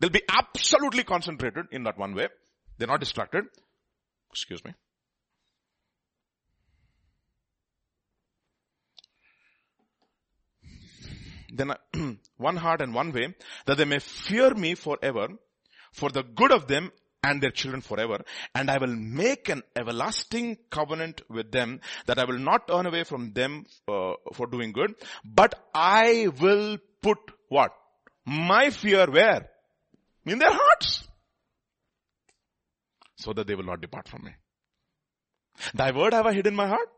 they'll be absolutely concentrated in that one way. They're not distracted. Excuse me. then [clears throat] one heart and one way, that they may fear me forever, for the good of them and their children forever. And I will make an everlasting covenant with them that I will not turn away from them uh, for doing good, but I will put what? My fear where? In their hearts. So that they will not depart from me. Thy word have I hid in my heart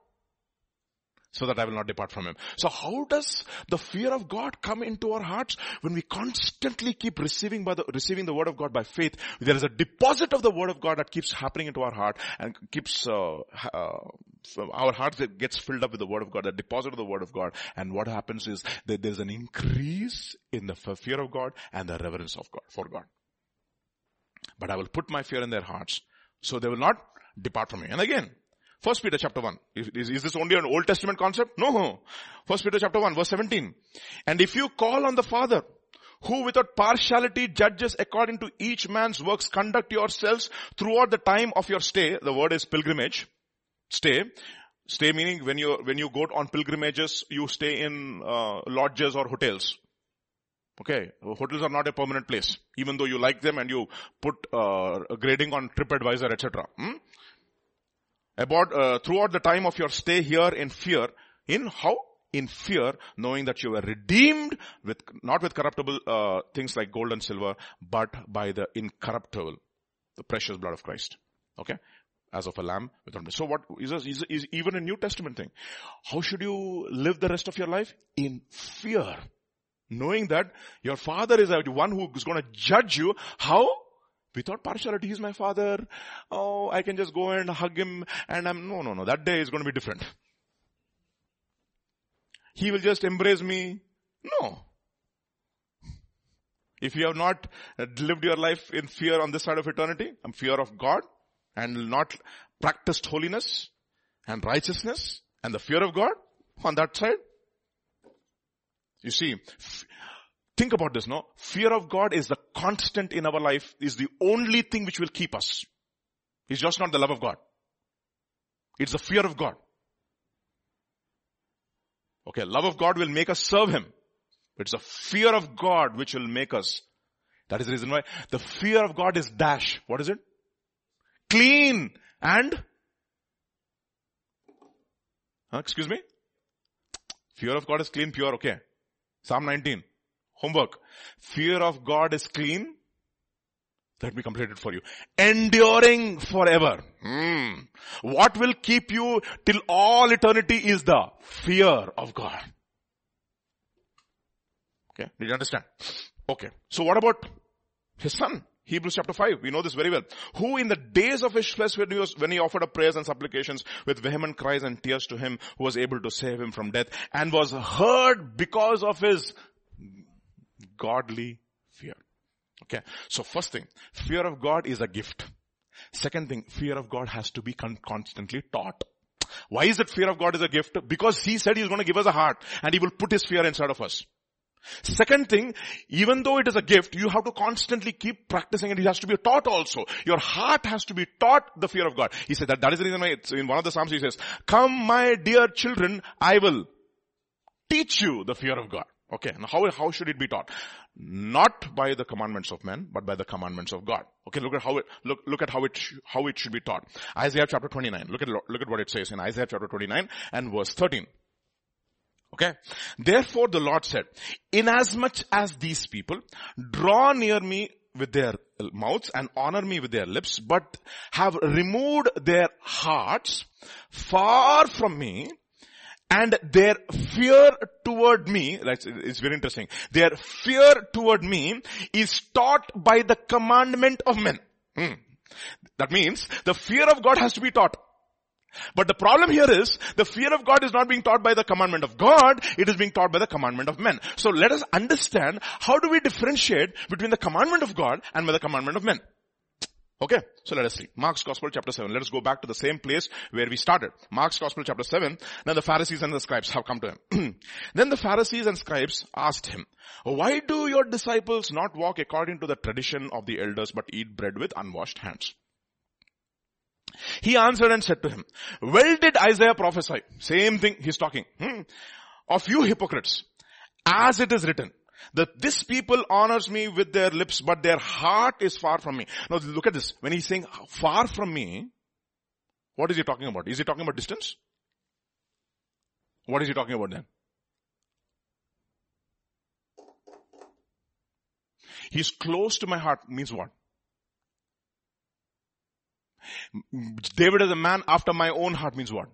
so that I will not depart from him. So how does the fear of God come into our hearts when we constantly keep receiving by the, receiving the word of God by faith? There is a deposit of the word of God that keeps happening into our heart and keeps, uh, uh, our heart gets filled up with the word of God, the deposit of the word of God. And what happens is that there's an increase in the fear of God and the reverence of God, for God. But I will put my fear in their hearts so they will not depart from me. And again, First Peter chapter 1. Is, is, this only an Old Testament concept? No. First Peter chapter 1 verse 17. And if you call on the Father, who without partiality judges according to each man's works, conduct yourselves throughout the time of your stay. The word is pilgrimage. Stay. Stay meaning when you, when you go on pilgrimages, you stay in uh, lodges or hotels. Okay, hotels are not a permanent place, even though you like them and you put uh, a grading on TripAdvisor, etc. Hmm? About uh, throughout the time of your stay here in fear, in how in fear, knowing that you were redeemed with not with corruptible uh, things like gold and silver, but by the incorruptible, the precious blood of Christ. Okay, as of a lamb without So what is, is, is even a New Testament thing? How should you live the rest of your life? In fear. Knowing that your father is one who is going to judge you. How? Without partiality. He's my father. Oh, I can just go and hug him and I'm, no, no, no. That day is going to be different. He will just embrace me. No. If you have not lived your life in fear on this side of eternity, I'm fear of God and not practiced holiness and righteousness and the fear of God on that side, you see, think about this, no? Fear of God is the constant in our life, is the only thing which will keep us. It's just not the love of God. It's the fear of God. Okay, love of God will make us serve Him. It's the fear of God which will make us. That is the reason why the fear of God is dash. What is it? Clean and huh, excuse me? Fear of God is clean, pure, okay. Psalm 19. Homework. Fear of God is clean. Let me complete it for you. Enduring forever. Hmm. What will keep you till all eternity is the fear of God. Okay. Did you understand? Okay. So what about his son? Hebrews chapter 5, we know this very well. Who in the days of his flesh when he, was, when he offered up prayers and supplications with vehement cries and tears to him who was able to save him from death and was heard because of his godly fear. Okay. So first thing, fear of God is a gift. Second thing, fear of God has to be con- constantly taught. Why is it fear of God is a gift? Because He said He's going to give us a heart and He will put His fear inside of us. Second thing, even though it is a gift, you have to constantly keep practicing and it has to be taught also. Your heart has to be taught the fear of God. He said that that is the reason why it's in one of the Psalms he says, come my dear children, I will teach you the fear of God. Okay, now how, how should it be taught? Not by the commandments of men, but by the commandments of God. Okay, look at how it, look, look at how it, how it should be taught. Isaiah chapter 29. Look at, look at what it says in Isaiah chapter 29 and verse 13. Okay. Therefore the Lord said, inasmuch as these people draw near me with their mouths and honor me with their lips, but have removed their hearts far from me, and their fear toward me, that's, it's very interesting, their fear toward me is taught by the commandment of men. Hmm. That means the fear of God has to be taught. But the problem here is, the fear of God is not being taught by the commandment of God, it is being taught by the commandment of men. So let us understand, how do we differentiate between the commandment of God and by the commandment of men? Okay, so let us see. Mark's Gospel chapter 7. Let us go back to the same place where we started. Mark's Gospel chapter 7. Then the Pharisees and the scribes have come to him. [clears throat] then the Pharisees and scribes asked him, why do your disciples not walk according to the tradition of the elders but eat bread with unwashed hands? He answered and said to him, well did Isaiah prophesy. Same thing he's talking. Hmm, of you hypocrites. As it is written, that this people honors me with their lips, but their heart is far from me. Now look at this. When he's saying far from me, what is he talking about? Is he talking about distance? What is he talking about then? He's close to my heart means what? David is a man after my own heart means what?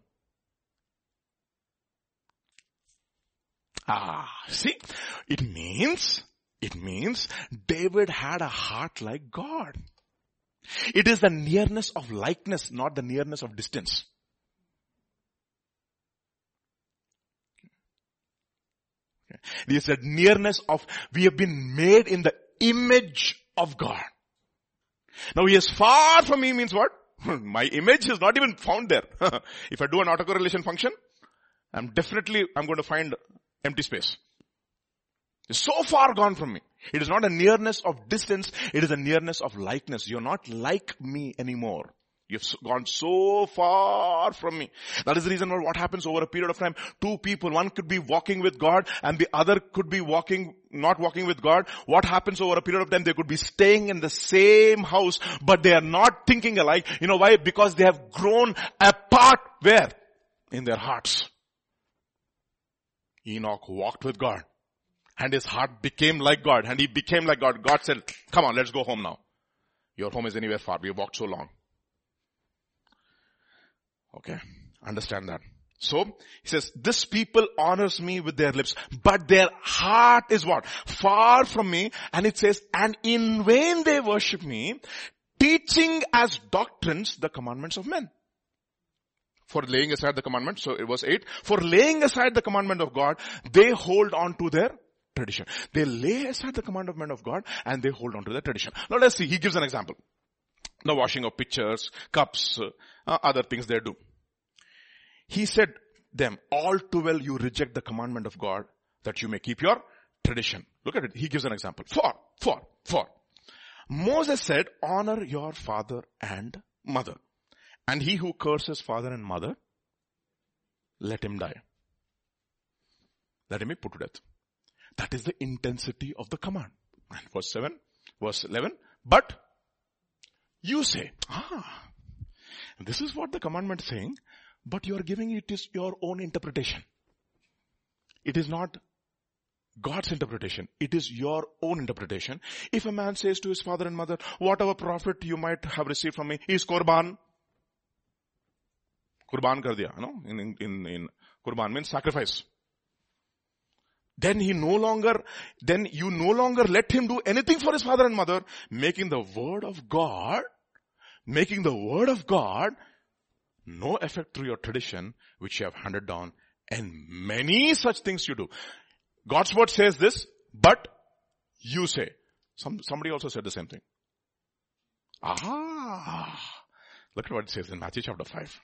Ah, see, it means, it means David had a heart like God. It is the nearness of likeness, not the nearness of distance. It is the nearness of, we have been made in the image of God. Now he is far from me means what? [laughs] My image is not even found there. [laughs] if I do an autocorrelation function, I'm definitely, I'm going to find empty space. It's so far gone from me. It is not a nearness of distance, it is a nearness of likeness. You're not like me anymore. You've gone so far from me. That is the reason why what happens over a period of time. Two people, one could be walking with God and the other could be walking, not walking with God. What happens over a period of time? They could be staying in the same house, but they are not thinking alike. You know why? Because they have grown apart. Where? In their hearts. Enoch walked with God and his heart became like God and he became like God. God said, come on, let's go home now. Your home is anywhere far. We walked so long. Okay. Understand that. So, he says, this people honors me with their lips, but their heart is what? Far from me. And it says, and in vain they worship me, teaching as doctrines the commandments of men. For laying aside the commandment, so it was 8. For laying aside the commandment of God, they hold on to their tradition. They lay aside the commandment of God and they hold on to their tradition. Now let's see, he gives an example. The washing of pitchers, cups, uh, other things they do. He said them, all too well you reject the commandment of God that you may keep your tradition. Look at it. He gives an example. For, for, for. Moses said, honor your father and mother. And he who curses father and mother, let him die. Let him be put to death. That is the intensity of the command. And verse 7, verse 11, but you say, ah, this is what the commandment is saying, but you are giving it is your own interpretation. It is not God's interpretation. It is your own interpretation. If a man says to his father and mother, whatever profit you might have received from me is korban. Kurban kar diya, no? In, in, in, in kurban means sacrifice. Then he no longer, then you no longer let him do anything for his father and mother, making the word of God, making the word of God no effect through your tradition which you have handed down and many such things you do. God's word says this, but you say. Some, somebody also said the same thing. Ah, look at what it says in Matthew chapter 5.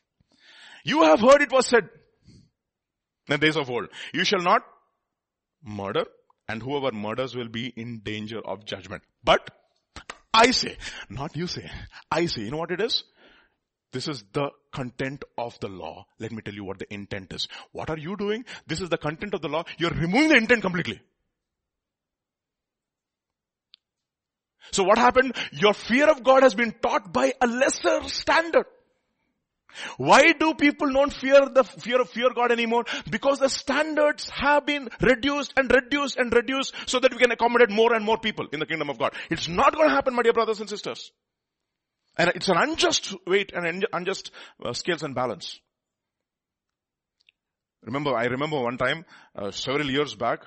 You have heard it was said in the days of old, you shall not murder and whoever murders will be in danger of judgment. But I say, not you say, I say, you know what it is? This is the content of the law. Let me tell you what the intent is. What are you doing? This is the content of the law. You're removing the intent completely. So what happened? Your fear of God has been taught by a lesser standard. Why do people not fear the fear of fear God anymore? Because the standards have been reduced and reduced and reduced so that we can accommodate more and more people in the kingdom of God. It's not going to happen, my dear brothers and sisters. And it's an unjust weight and unjust uh, scales and balance. Remember, I remember one time, uh, several years back,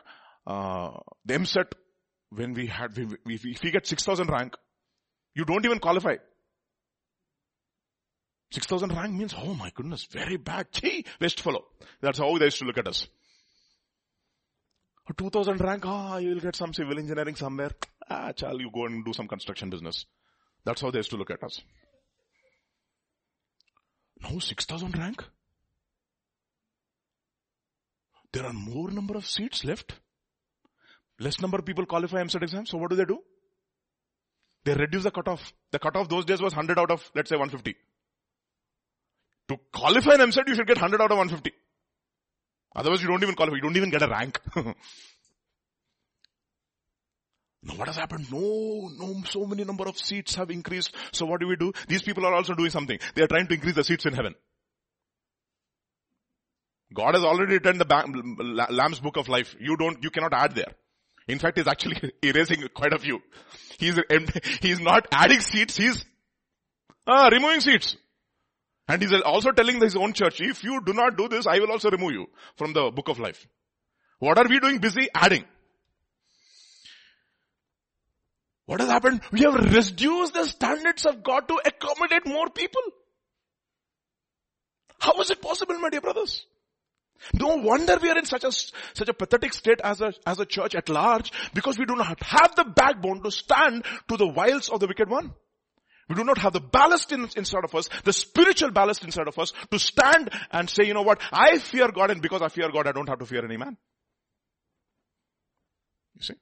uh, the EAMCET, when we had, we, we, if we get 6,000 rank, you don't even qualify. 6,000 rank means, oh my goodness, very bad. Gee, waste fellow. That's how they used to look at us. 2000 rank, ah, you will get some civil engineering somewhere. Ah, chal, you go and do some construction business. That's how they used to look at us. Now 6000 rank. There are more number of seats left. Less number of people qualify EAMCET exam. So what do they do? They reduce the cutoff. The cutoff those days was 100 out of, let's say 150. To qualify an EAMCET, you should get 100 out of 150. Otherwise you don't even qualify. You don't even get a rank. [laughs] Now what has happened? No, no, so many number of seats have increased. So what do we do? These people are also doing something. They are trying to increase the seats in heaven. God has already written the Lamb's book of life. You don't, you cannot add there. In fact, he's actually [laughs] erasing quite a few. He's, [laughs] he's not adding seats, he's uh, removing seats. And he's also telling his own church, if you do not do this, I will also remove you from the book of life. What are we doing busy? Adding. What has happened? We have reduced the standards of God to accommodate more people. How is it possible, my dear brothers? No wonder we are in such a, such a pathetic state as a, as a church at large because we do not have the backbone to stand to the wiles of the wicked one. We do not have the ballast in, inside of us, the spiritual ballast inside of us to stand and say, you know what, I fear God and because I fear God, I don't have to fear any man. You see?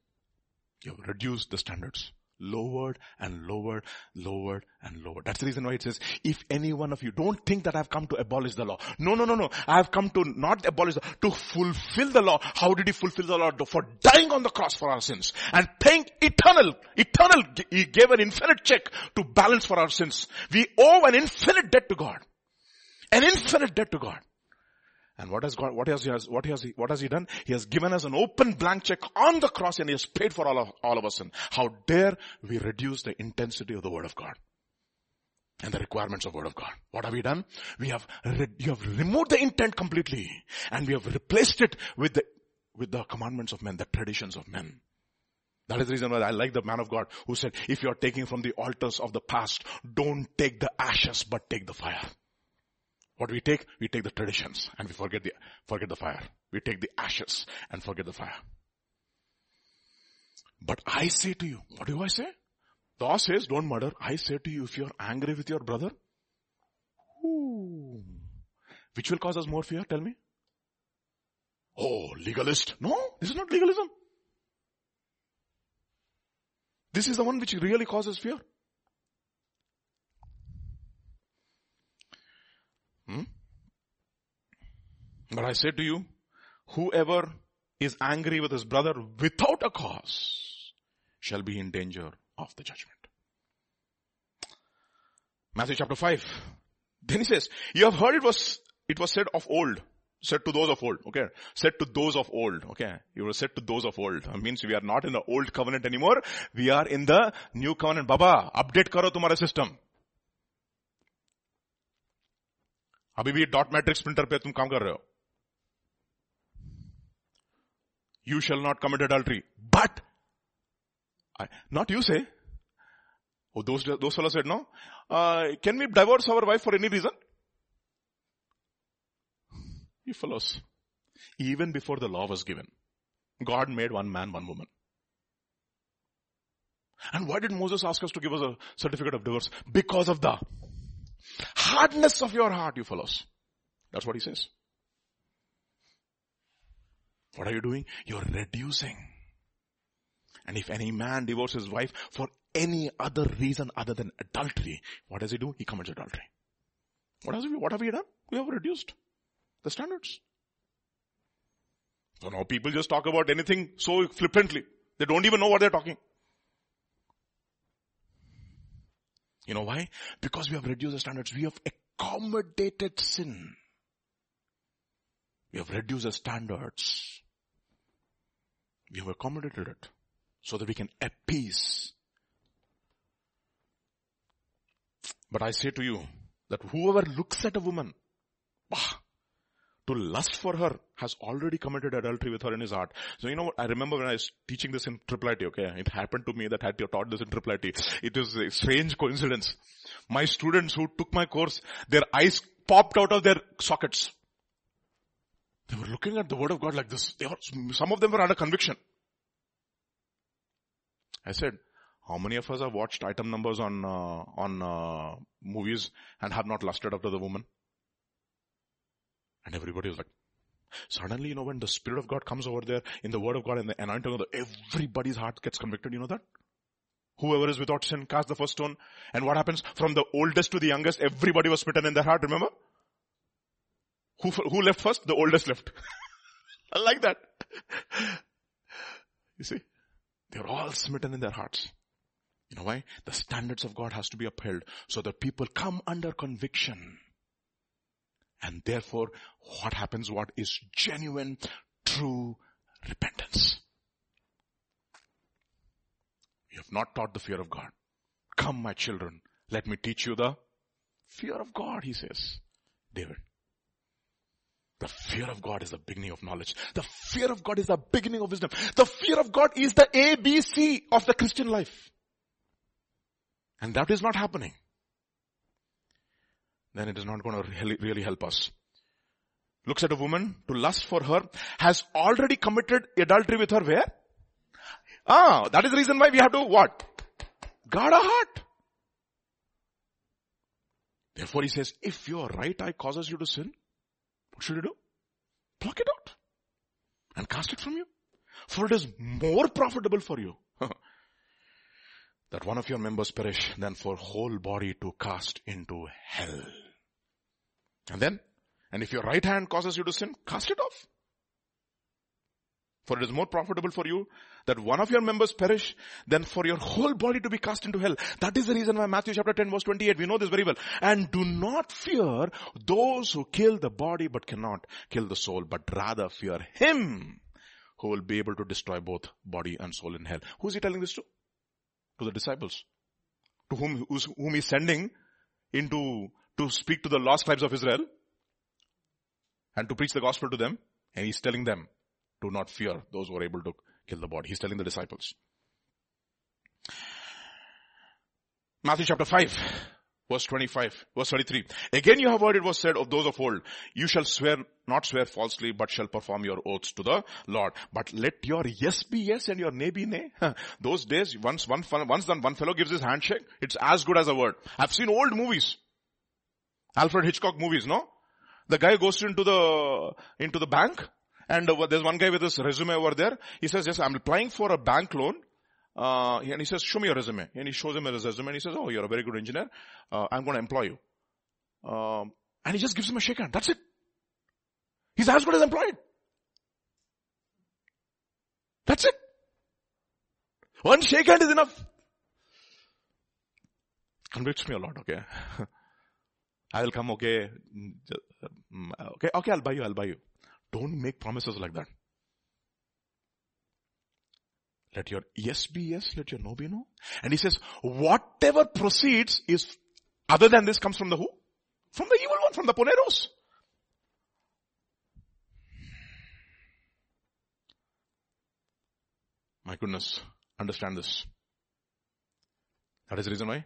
You have reduced the standards. Lowered and lowered, lowered and lowered. That's the reason why it says, if any one of you don't think that I've come to abolish the law. No, no, no, no. I have come to not abolish the, to fulfill the law. How did he fulfill the law? For dying on the cross for our sins and paying eternal, eternal, he gave an infinite check to balance for our sins. We owe an infinite debt to God. An infinite debt to God. And what has God, what has, what has he, what has he done? He has given us an open blank check on the cross and he has paid for all of, all of us. And how dare we reduce the intensity of the word of God? And the requirements of word of God. What have we done? We have, re- you have removed the intent completely and we have replaced it with the, with the commandments of men, the traditions of men. That is the reason why I like the man of God who said, if you are taking from the altars of the past, don't take the ashes, but take the fire. What we take? We take the traditions and we forget the, forget the fire. We take the ashes and forget the fire. But I say to you, what do I say? The law says don't murder. I say to you, if you're angry with your brother, ooh, which will cause us more fear? Tell me. Oh, legalist. No, this is not legalism. This is the one which really causes fear. But I say to you, whoever is angry with his brother without a cause shall be in danger of the judgment. Matthew chapter 5. Then he says, you have heard it was, it was said of old, said to those of old, okay? Said to those of old, okay? You were said to those of old. That means we are not in the old covenant anymore. We are in the new covenant. Baba, update karo tumhara system. अभी भी dot matrix printer पे तुम काम कर रहे हो you shall not commit adultery. But, I, not you say. Oh, those, those fellows said no. Uh, can we divorce our wife for any reason? You fellows, even before the law was given, God made one man, one woman. And why did Moses ask us to give us a certificate of divorce? Because of the hardness of your heart, you fellows. That's what he says. What are you doing? You're reducing. And if any man divorces his wife for any other reason other than adultery, what does he do? He commits adultery. What has we, what have we done? We have reduced the standards. So now people just talk about anything so flippantly. They don't even know what they're talking. You know why? Because we have reduced the standards. We have accommodated sin. We have reduced the standards. We have accommodated it so that we can appease. But I say to you that whoever looks at a woman, bah, to lust for her has already committed adultery with her in his heart. So you know what? I remember when I was teaching this in Triple IT, okay? It happened to me that I taught this in Triple IT. It was a strange coincidence. My students who took my course, their eyes popped out of their sockets. They were looking at the word of God like this. Were, some of them were under conviction. I said, how many of us have watched item numbers on, uh, on, uh, movies and have not lusted after the woman? And everybody was like, suddenly, you know, when the Spirit of God comes over there in the Word of God and the anointing of the, everybody's heart gets convicted, you know that? Whoever is without sin cast the first stone. And what happens? From the oldest to the youngest, everybody was smitten in their heart, remember? Who, who left first? The oldest left. [laughs] I like that. You see? They're all smitten in their hearts. You know why? The standards of God has to be upheld so that people come under conviction. And therefore, what happens, what is genuine, true repentance. You have not taught the fear of God. Come, my children, let me teach you the fear of God, he says. David. The fear of God is the beginning of knowledge. The fear of God is the beginning of wisdom. The fear of God is the ABC of the Christian life. And that is not happening then it is not going to really help us. Looks at a woman to lust for her, has already committed adultery with her where? Ah, that is the reason why we have to what? Guard our heart. Therefore he says, if your right eye causes you to sin, what should you do? Pluck it out and cast it from you. For it is more profitable for you that one of your members perish than for whole body to cast into hell. And then, and if your right hand causes you to sin, cast it off. For it is more profitable for you that one of your members perish than for your whole body to be cast into hell. That is the reason why Matthew chapter 10 verse 28, we know this very well. And do not fear those who kill the body but cannot kill the soul, but rather fear him who will be able to destroy both body and soul in hell. Who is he telling this to? To the disciples. To whom, whom he's sending into, to speak to the lost tribes of Israel and to preach the gospel to them. And he's telling them, do not fear those who are able to kill the body. He's telling the disciples. Matthew chapter 5, verse 25, verse 33. Again you have heard it was said of those of old, you shall swear, not swear falsely, but shall perform your oaths to the Lord. But let your yes be yes and your nay be nay. [laughs] those days, once one, once then one fellow gives his handshake, it's as good as a word. I've seen old movies. Alfred Hitchcock movies, no? The guy goes into the, into the bank and uh, there's one guy with his resume over there. He says, yes, I'm applying for a bank loan. Uh, and he says, show me your resume. And he shows him his resume and he says, oh, you're a very good engineer. Uh, I'm going to employ you. Um, and he just gives him a shake hand. That's it. He's as good as employed. That's it. One shake hand is enough. Convicts me a lot, okay? [laughs] I will come, okay. Mm, okay, okay, I'll buy you, I'll buy you. Don't make promises like that. Let your yes be yes, let your no be no. And he says, whatever proceeds is, other than this comes from the who? From the evil one, from the poneros. My goodness, understand this. That is the reason why.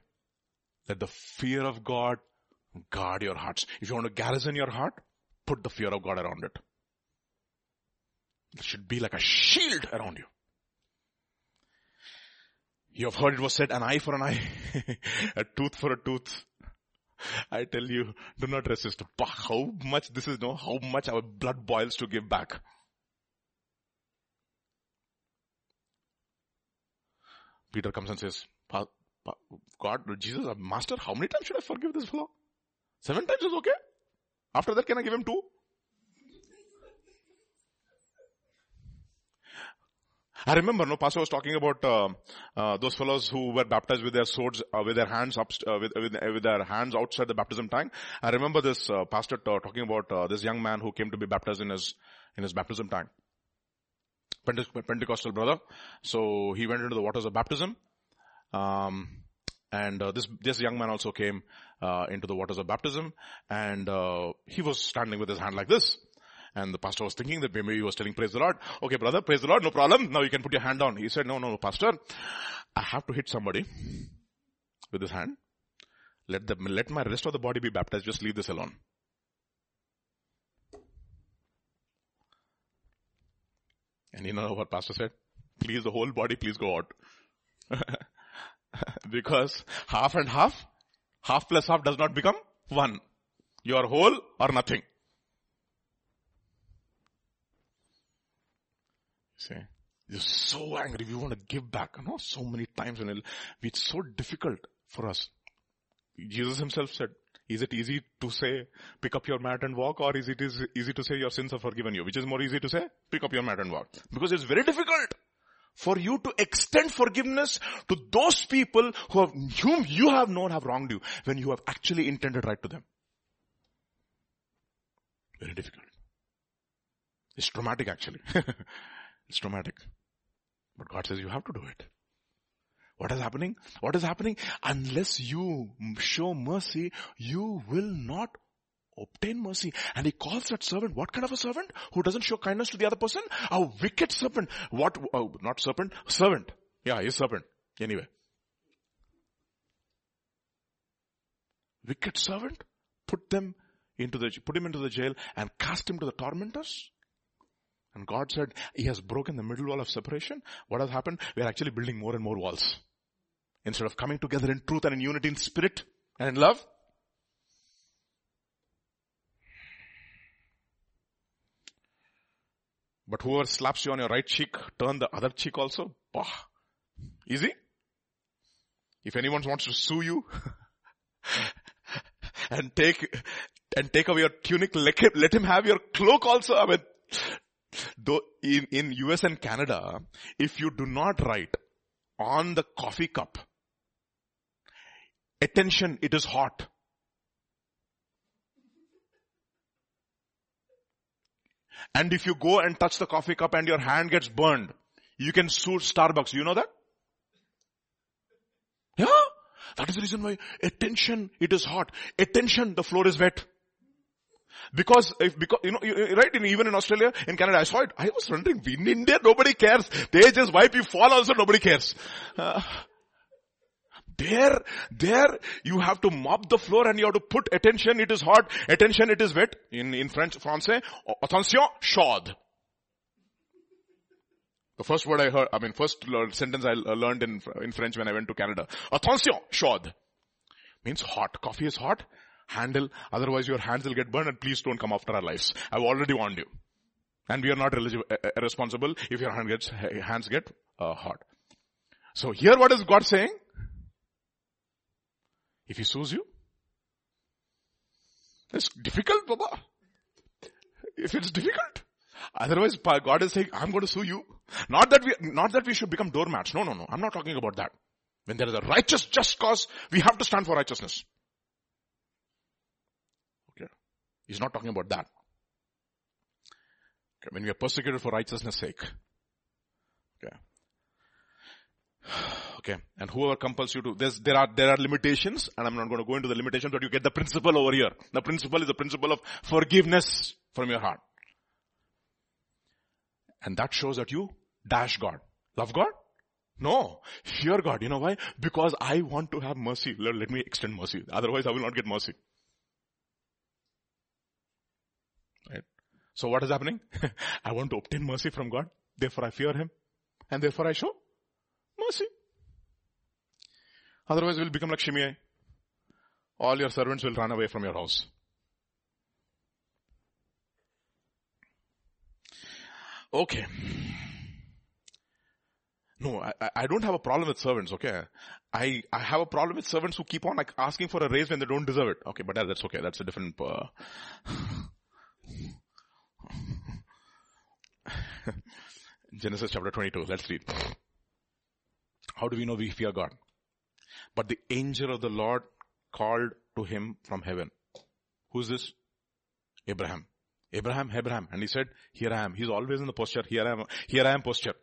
Let the fear of God guard your hearts. If you want to garrison your heart, put the fear of God around it. It should be like a shield around you. You have heard it was said, an eye for an eye, [laughs] a tooth for a tooth. I tell you, do not resist. How much this is, no, how much our blood boils to give back. Peter comes and says, God, Jesus, Master, how many times should I forgive this fellow? Seven times is okay? After that, can I give him two? I remember, no, Pastor was talking about uh, uh, those fellows who were baptized with their swords, uh, with their hands up, uh, with, with, with, their hands outside the baptism tank. I remember this uh, pastor talking about uh, this young man who came to be baptized in his in his baptism tank. Pentecostal brother. So he went into the waters of baptism. Um, and this this young man also came into the waters of baptism, and he was standing with his hand like this. And the pastor was thinking that maybe he was telling praise the Lord. Okay, brother, praise the Lord, no problem. Now you can put your hand down. He said, no, no, no, pastor, I have to hit somebody with his hand. Let the, let my rest of the body be baptized. Just leave this alone. And you know what pastor said? Please the whole body, please go out. [laughs] because half and half, half plus half does not become one. You are whole or nothing. You're so angry. We want to give back. You know, so many times and it's so difficult for us. Jesus himself said, is it easy to say, pick up your mat and walk or is it easy to say your sins are forgiven you? Which is more easy to say? Pick up your mat and walk. Because it's very difficult for you to extend forgiveness to those people who have, whom you have known have wronged you when you have actually intended right to them. Very difficult. It's traumatic actually. [laughs] It's traumatic. But God says you have to do it. What is happening? What is happening? Unless you show mercy, you will not obtain mercy. And he calls that servant, what kind of a servant? Who doesn't show kindness to the other person? A wicked serpent. What, oh, not serpent, servant. Yeah, he's serpent. Anyway. Wicked servant? Put them into the, put him into the jail and cast him to the tormentors? And God said, He has broken the middle wall of separation. What has happened? We are actually building more and more walls. Instead of coming together in truth and in unity in spirit and in love. But whoever slaps you on your right cheek, turn the other cheek also. Bah. Easy? If anyone wants to sue you [laughs] and take, and take away your tunic, let him, let him have your cloak also. I mean, though in, in US and Canada, if you do not write on the coffee cup, attention, it is hot. And if you go and touch the coffee cup and your hand gets burned, you can sue Starbucks. You know that? Yeah. That is the reason why attention, it is hot. Attention, the floor is wet. Because, if, because, you know, right, in, even in Australia, in Canada, I saw it. I was wondering, in India, nobody cares. They just wipe you fall also, nobody cares. Uh, there, there, you have to mop the floor and you have to put attention, it is hot, attention, it is wet. In, in French, Francais, attention, chaude. The first word I heard, I mean, first sentence I learned in, in French when I went to Canada. Attention, chaude. Means hot. Coffee is hot. Handle. Otherwise your hands will get burned and please don't come after our lives. I've already warned you. And we are not eligible, uh, responsible if your hand gets, hands get uh, hot. So here what is God saying? If he sues you, it's difficult, Baba. If it's difficult. Otherwise, God is saying, I'm going to sue you. Not that we, not that we should become doormats. No, no, no. I'm not talking about that. When there is a righteous, just cause, we have to stand for righteousness. Okay. He's not talking about that. Okay. When we are persecuted for righteousness sake. Okay. [sighs] Okay. And whoever compels you to, there are, there are limitations and I'm not going to go into the limitations, but you get the principle over here. The principle is the principle of forgiveness from your heart. And that shows that you dash God. Love God? No. Fear God. You know why? Because I want to have mercy. Lord, let me extend mercy. Otherwise I will not get mercy. Right? So what is happening? [laughs] I want to obtain mercy from God. Therefore I fear Him. And therefore I show mercy. Otherwise we'll become like Shimei. All your servants will run away from your house. Okay. No, I, I don't have a problem with servants, okay? I, I have a problem with servants who keep on like asking for a raise when they don't deserve it. Okay, but that's okay. That's a different, uh... Genesis chapter 22. Let's read. How do we know we fear God? But the angel of the Lord called to him from heaven. Who's this? Abraham. Abraham, Abraham. And he said, here I am. He's always in the posture, here I am, here I am posture.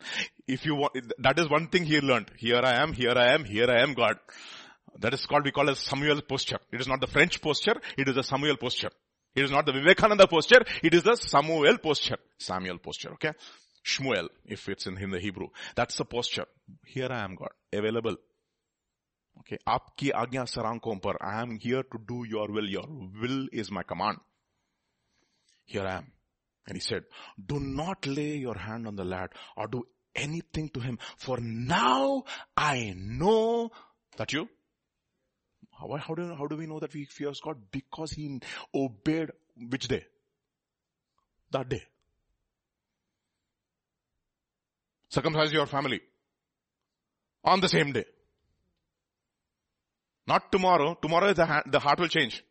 If you want, that is one thing he learned. Here I am, here I am, here I am God. That is called, we call as Samuel posture. It is not the French posture, it is the Samuel posture. It is not the Vivekananda posture, it is the Samuel posture. Samuel posture, okay? Shmuel, if it's in, in the Hebrew. That's the posture. Here I am, God. Available. Okay. Aapki agya sarankom. I am here to do your will. Your will is my command. Here I am. And he said, do not lay your hand on the lad or do anything to him. For now I know that you how, how, do, how do we know that we fear God? Because he obeyed which day? That day. Circumcise your family. On the same day. Not tomorrow. Tomorrow the, the heart will change.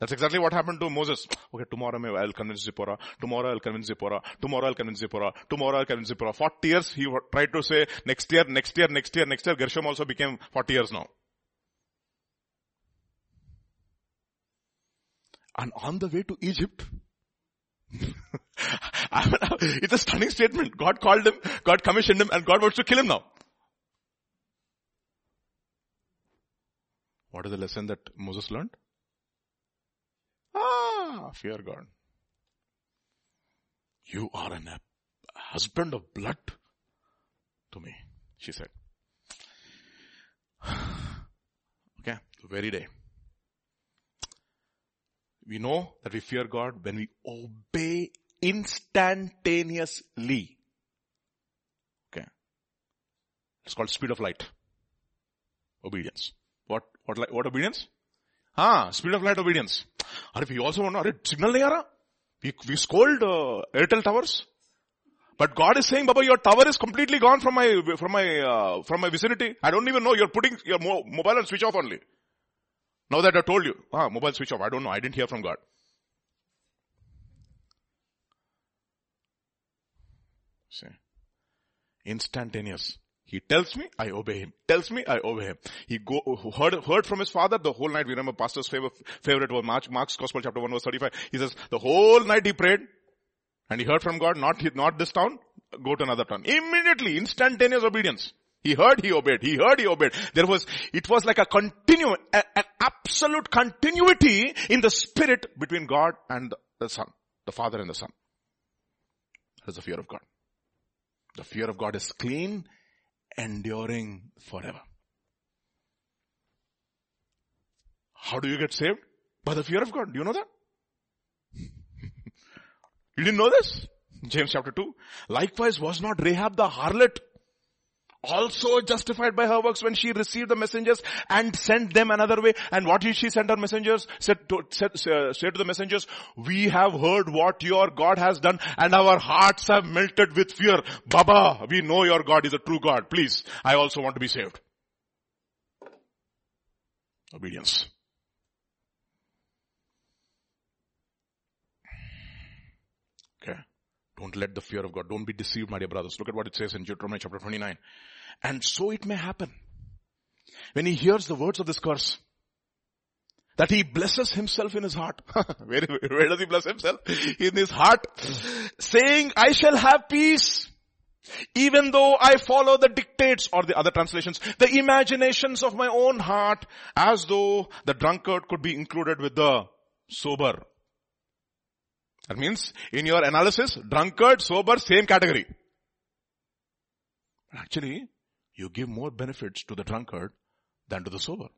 That's exactly what happened to Moses. [sniffs] Okay, tomorrow I'll convince Zipporah. Tomorrow I'll convince Zipporah. Tomorrow I'll convince Zipporah. Tomorrow I'll convince Zipporah. 40 years he tried to say next year, next year, next year, next year. Gershom also became 40 years now. And on the way to Egypt, [laughs] [laughs] it's a stunning statement. God called him, God commissioned him, and God wants to kill him now. What is the lesson that Moses learned? Ah, fear God. You are an, a husband of blood to me, she said. [sighs] Okay, the very day. We know that we fear God when we obey instantaneously. Okay. It's called speed of light. Obedience. What, what, what obedience? Ah, speed of light obedience. If you also want, to, signal nahi we, we scold uh, Airtel towers. But God is saying, Baba, your tower is completely gone from my, from my, uh, from my vicinity. I don't even know. You're putting your mo- mobile and switch off only. Now that I told you, ah, mobile switch off. I don't know. I didn't hear from God. See. Instantaneous. He tells me, I obey him. Tells me, I obey him. He go, heard, heard from his father the whole night. We remember pastor's favorite, favorite was Mark, Mark's gospel chapter 1 verse 35. He says, the whole night he prayed and he heard from God, not, not this town, go to another town. Immediately, instantaneous obedience. He heard, he obeyed. He heard, he obeyed. There was, it was like a continuum, an absolute continuity in the spirit between God and the Son, the Father and the Son. That is the fear of God. The fear of God is clean, enduring forever. How do you get saved? By the fear of God. Do you know that? [laughs] you didn't know this? James chapter 2. Likewise was not Rahab the harlot also justified by her works when she received the messengers and sent them another way. And what did she send her messengers? Said to, said, uh, said to the messengers, we have heard what your God has done and our hearts have melted with fear. Baba, we know your God is a true God. Please, I also want to be saved. Obedience. Okay. Don't let the fear of God, don't be deceived, my dear brothers. Look at what it says in Deuteronomy chapter 29. And so it may happen when he hears the words of this curse that he blesses himself in his heart. [laughs] where, where does he bless himself? In his heart, saying, I shall have peace. Even though I follow the dictates or the other translations, the imaginations of my own heart, as though the drunkard could be included with the sober. That means in your analysis, drunkard, sober, same category. Actually, you give more benefits to the drunkard than to the sober.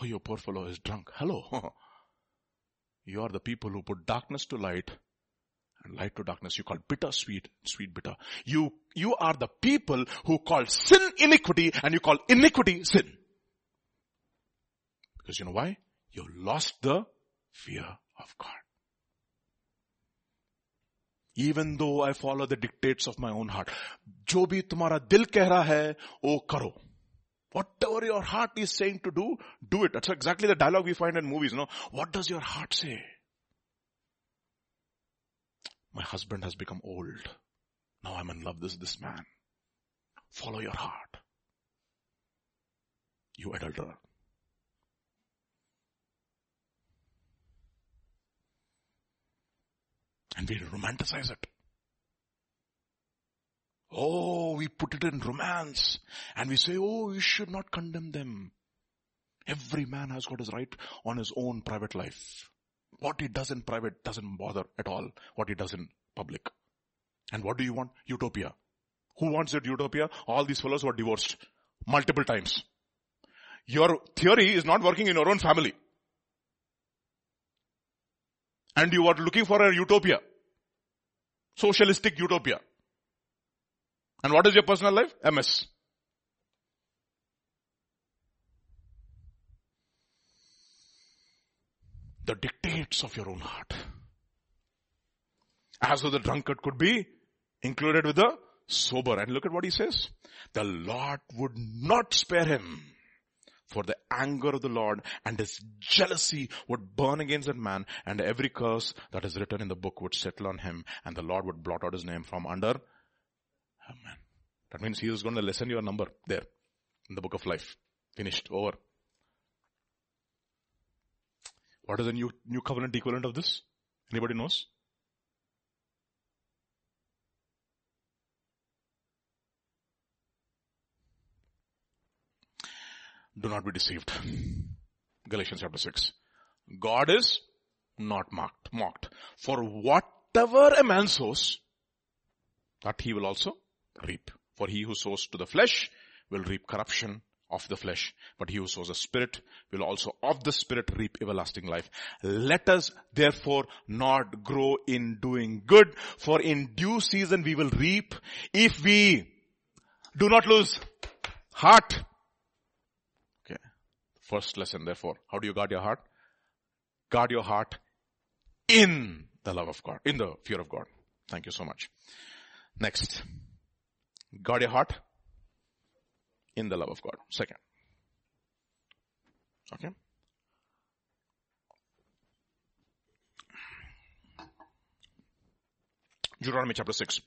Oh, your poor fellow is drunk. Hello. [laughs] you are the people who put darkness to light and light to darkness. You call bitter sweet, sweet bitter. You, you are the people who call sin iniquity and you call iniquity sin. Because you know why? You lost the fear of God. Even though I follow the dictates of my own heart. जो भी तुम्हारा दिल कह रहा है वो करो Whatever your heart is saying to do, do it. That's exactly the dialogue we find in movies, no? What does your heart say? My husband has become old. Now I'm in love with this man. Follow your heart. You adulterer. And we romanticize it. Oh, we put it in romance and we say, oh, you should not condemn them. Every man has got his right on his own private life. What he does in private doesn't bother at all what he does in public. And what do you want? Utopia. Who wants that utopia? All these fellows were divorced multiple times. Your theory is not working in your own family. And you are looking for a utopia. Socialistic utopia. And what is your personal life? Mess. The dictates of your own heart. As though the drunkard could be included with the sober. And look at what he says. The Lord would not spare him. For the anger of the Lord and his jealousy would burn against that man and every curse that is written in the book would settle on him and the Lord would blot out his name from under Amen. That means he is going to lessen your number there in the book of life. Finished. Over. What is the new, new covenant equivalent of this? Anybody knows? Do not be deceived. Galatians chapter 6. God is not mocked, mocked. For whatever a man sows, that he will also reap. For he who sows to the flesh will reap corruption of the flesh, but he who sows the spirit will also of the spirit reap everlasting life. Let us therefore not grow in doing good, for in due season we will reap if we do not lose heart. First lesson therefore, how do you guard your heart? Guard your heart in the love of God, in the fear of God. Thank you so much. Next. Guard your heart in the love of God. Second. Okay. Deuteronomy chapter 6.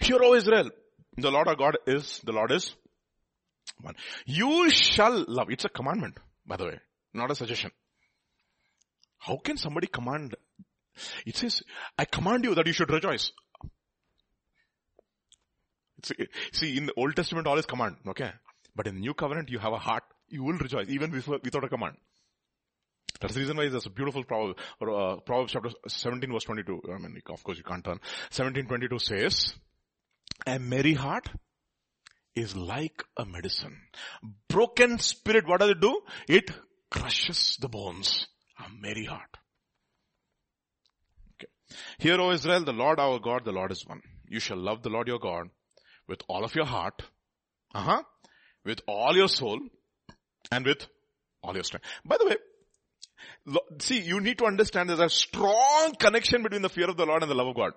Hear, O Israel, the Lord our God is, the Lord is one. You shall love. It's a commandment, by the way, not a suggestion. How can somebody command? It says, I command you that you should rejoice. See, in the Old Testament all is command, okay? But in the New Covenant you have a heart, you will rejoice even without a command. That's the reason why there's a beautiful proverb, uh, Proverbs chapter 17 verse 22. I mean, of course you can't turn. 1722 says, a merry heart is like a medicine. Broken spirit, what does it do? It crushes the bones. A merry heart. Okay. Hear, O Israel, the Lord our God, the Lord is one. You shall love the Lord your God with all of your heart, uh-huh, with all your soul, and with all your strength. By the way, see, you need to understand there's a strong connection between the fear of the Lord and the love of God.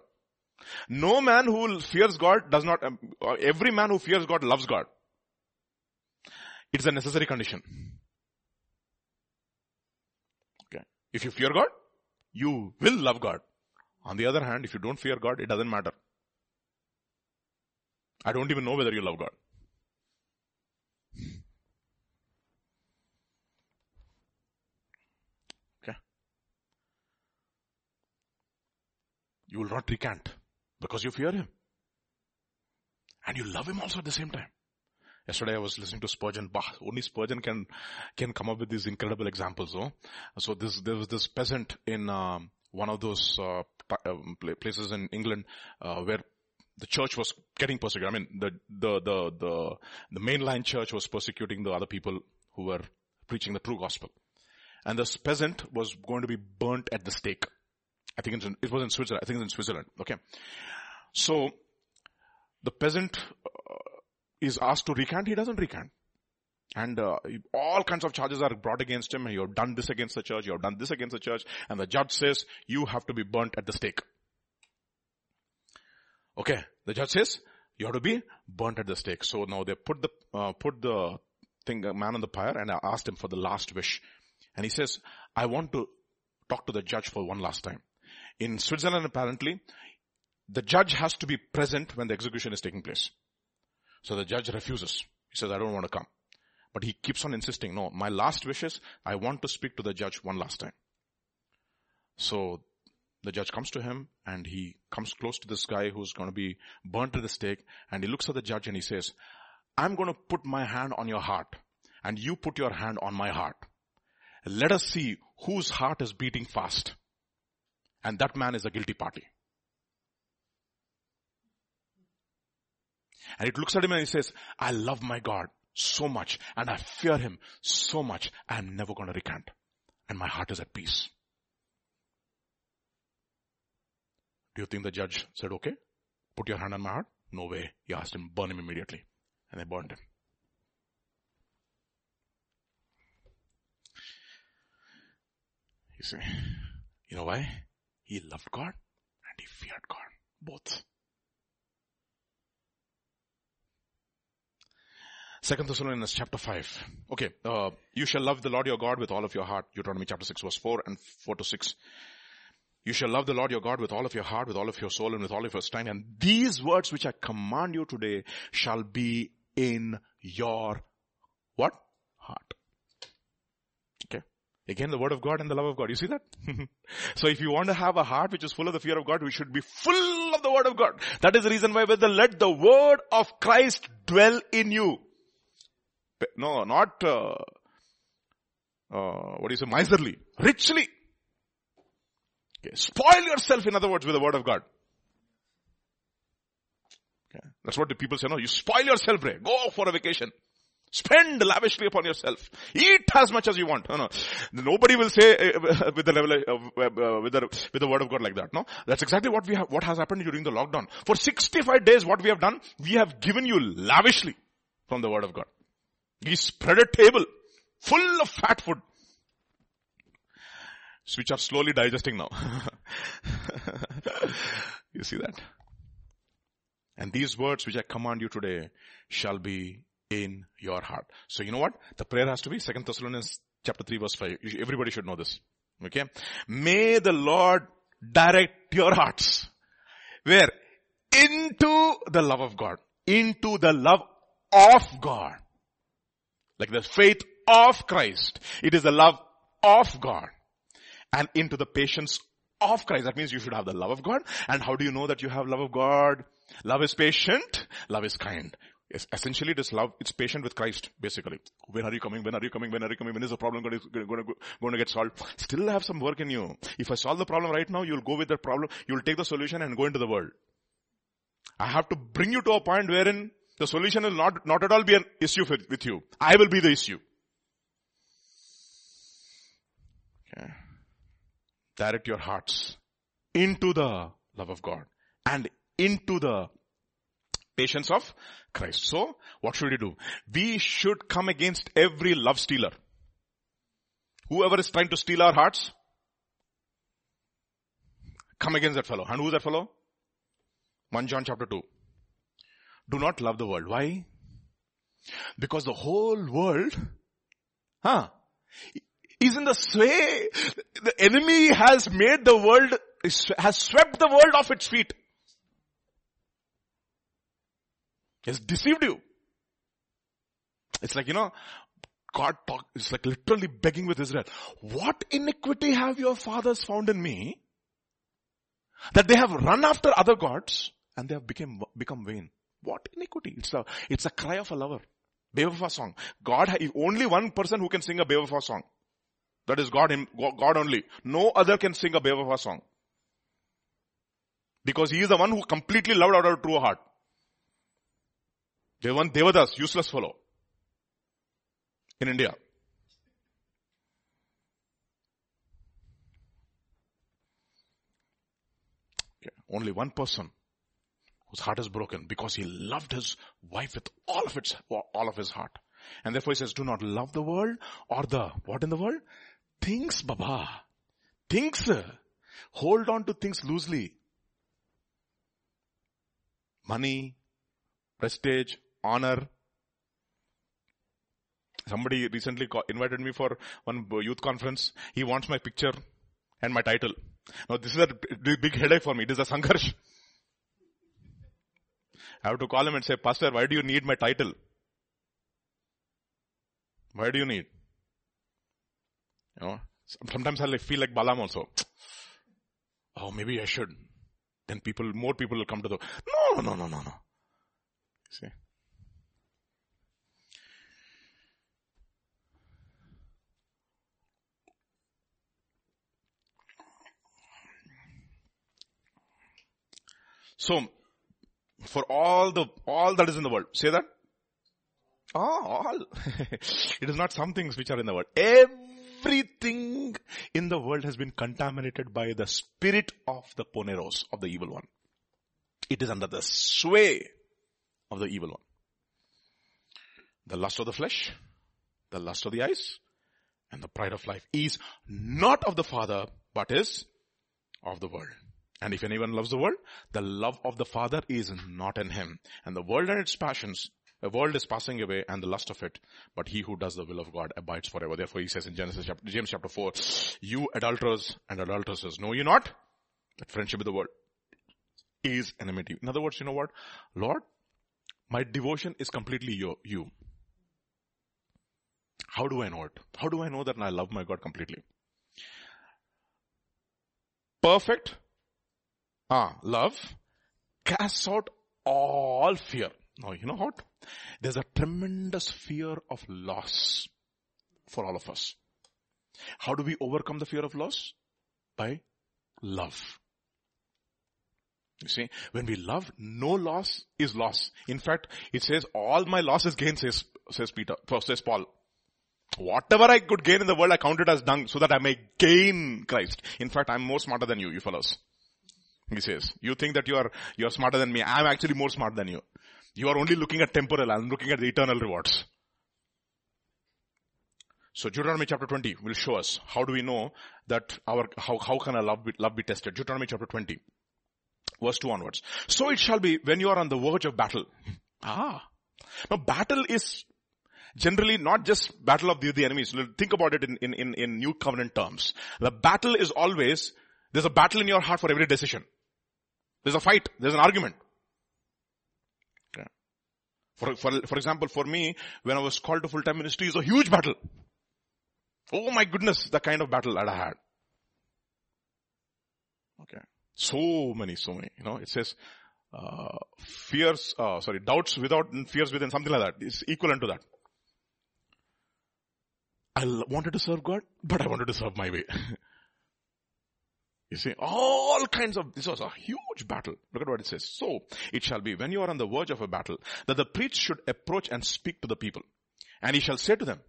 No man who fears God does not, um, every man who fears God loves God. It's a necessary condition. Okay. If you fear God, you will love God. On the other hand, if you don't fear God, it doesn't matter. I don't even know whether you love God. Okay. You will not recant because you fear Him. And you love Him also at the same time. Yesterday I was listening to Spurgeon. Bah, only Spurgeon can, can come up with these incredible examples. Oh? So this, there was this peasant in, um, one of those, uh, um, places in England, uh, where the church was getting persecuted. I mean, the, the, the, the, the mainline church was persecuting the other people who were preaching the true gospel. And this peasant was going to be burnt at the stake. I think in, it was in Switzerland. I think it's in Switzerland. Okay. So, the peasant uh, is asked to recant. He doesn't recant. And uh, all kinds of charges are brought against him. You have done this against the church. You have done this against the church. And the judge says, you have to be burnt at the stake. Okay. The judge says, you have to be burnt at the stake. So now they put the, uh, put the thing, man on the pyre and I asked him for the last wish. And he says, I want to talk to the judge for one last time. In Switzerland apparently, the judge has to be present when the execution is taking place. So the judge refuses. He says, I don't want to come. But he keeps on insisting, no, my last wish is I want to speak to the judge one last time. So the judge comes to him and he comes close to this guy who's going to be burnt to the stake and he looks at the judge and he says, I'm going to put my hand on your heart and you put your hand on my heart. Let us see whose heart is beating fast. And that man is a guilty party. And it looks at him and he says, I love my God so much and I fear him so much. I'm never going to recant. And my heart is at peace. Do you think the judge said, okay, put your hand on my heart? No way. He asked him, burn him immediately. And they burned him. You see, you know why? He loved God and he feared God. Both. Second Thessalonians chapter 5. Okay, uh, you shall love the Lord your God with all of your heart. Deuteronomy chapter 6 verse 4 and 4 to 6. You shall love the Lord your God with all of your heart, with all of your soul, and with all of your strength. And these words which I command you today shall be in your what? Heart. Again, the word of God and the love of God. You see that? [laughs] so if you want to have a heart which is full of the fear of God, we should be full of the word of God. That is the reason why the let the word of Christ dwell in you. No, not, uh, uh, what do you say, miserly. Richly. Okay. Spoil yourself, in other words, with the word of God. Okay. That's what the people say, no, you spoil yourself, Ray. Go for a vacation. Spend lavishly upon yourself. Eat as much as you want. No, no. Nobody will say uh, with the level uh, with the, with the word of God like that. No. That's exactly what we have, what has happened during the lockdown. For 65 days, what we have done, we have given you lavishly from the word of God. We spread a table full of fat food. Which are slowly digesting now. [laughs] you see that? And these words which I command you today shall be in your heart. So you know what? The prayer has to be Second Thessalonians chapter 3 verse 5. Everybody should know this. Okay. May the Lord direct your hearts. Where? Into the love of God. Into the love of God. Like the faith of Christ. It is the love of God. And into the patience of Christ. That means you should have the love of God. And how do you know that you have love of God? Love is patient. Love is kind. Yes, essentially it is love, it's patient with Christ, basically. When are you coming? When are you coming? When are you coming? When is the problem going to, going to, going to get solved? Still have some work in you. If I solve the problem right now, you'll go with the problem, you'll take the solution and go into the world. I have to bring you to a point wherein the solution will not, not at all be an issue for, with you. I will be the issue. Okay. Direct your hearts into the love of God and into the patience of Christ. So, what should we do? We should come against every love stealer. Whoever is trying to steal our hearts, come against that fellow. And who's that fellow? 1 John chapter 2. Do not love the world. Why? Because the whole world, huh, is in the sway. The enemy has made the world, has swept the world off its feet. Has deceived you. It's like, you know, God talk, it's like literally begging with Israel. What iniquity have your fathers found in me? That they have run after other gods and they have become, become vain. What iniquity? It's a, it's a cry of a lover. Bewafa song. God, only one person who can sing a Bewafa song. That is God, him, God only. No other can sing a Bewafa song. Because he is the one who completely loved out of true heart. They want Devadas, useless fellow. In India. Okay. Only one person whose heart is broken because he loved his wife with all of its, all of his heart. And therefore he says, do not love the world or the, what in the world? Things, Baba. Things. Hold on to things loosely. Money, prestige, honor. Somebody recently invited me for one youth conference. He wants my picture and my title. Now this is a big headache for me. It is a sangarsh. I have to call him and say, Pastor, why do you need my title? Why do you need? You know, sometimes I feel like Balaam also. Oh, maybe I should. Then people, more people will come to the, no, no, no, no, no. See? So, for all the, all that is in the world, say that? Oh, all. [laughs] it is not some things which are in the world. Everything in the world has been contaminated by the spirit of the poneros, of the evil one. It is under the sway of the evil one. The lust of the flesh, the lust of the eyes, and the pride of life is not of the Father, but is of the world. And if anyone loves the world, the love of the Father is not in him. And the world and its passions, the world is passing away and the lust of it, but he who does the will of God abides forever. Therefore he says in Genesis chapter, James chapter 4, you adulterers and adulteresses, know you not that friendship with the world is enmity. In other words, you know what? Lord, my devotion is completely your, you. How do I know it? How do I know that I love my God completely? Perfect Ah, love casts out all fear. Now, you know what? There's a tremendous fear of loss for all of us. How do we overcome the fear of loss? By love. You see, when we love, no loss is loss. In fact, it says all my loss is gain, says, says Peter, says Paul. Whatever I could gain in the world, I count it as dung so that I may gain Christ. In fact, I'm more smarter than you, you fellows. He says, you think that you are, you are smarter than me. I'm actually more smart than you. You are only looking at temporal. I'm looking at the eternal rewards. So Deuteronomy chapter 20 will show us how do we know that our, how, how can our love be, love be tested. Deuteronomy chapter 20. Verse 2 onwards. So it shall be when you are on the verge of battle. [laughs] Ah. Now battle is generally not just battle of the, the enemies. Think about it in, in, in, in new covenant terms. The battle is always, there's a battle in your heart for every decision. There's a fight. There's an argument. For, for, for example, for me, when I was called to full-time ministry, it's a huge battle. Oh my goodness, the kind of battle that I had. Okay. So many, so many. You know, it says, uh, fears, uh, sorry, doubts without fears within, something like that. It's equivalent to that. I wanted to serve God, but I wanted to serve my way. [laughs] you see, all kinds of, this was a huge battle. Look at what it says. So, it shall be when you are on the verge of a battle, that the priest should approach and speak to the people. And he shall say to them,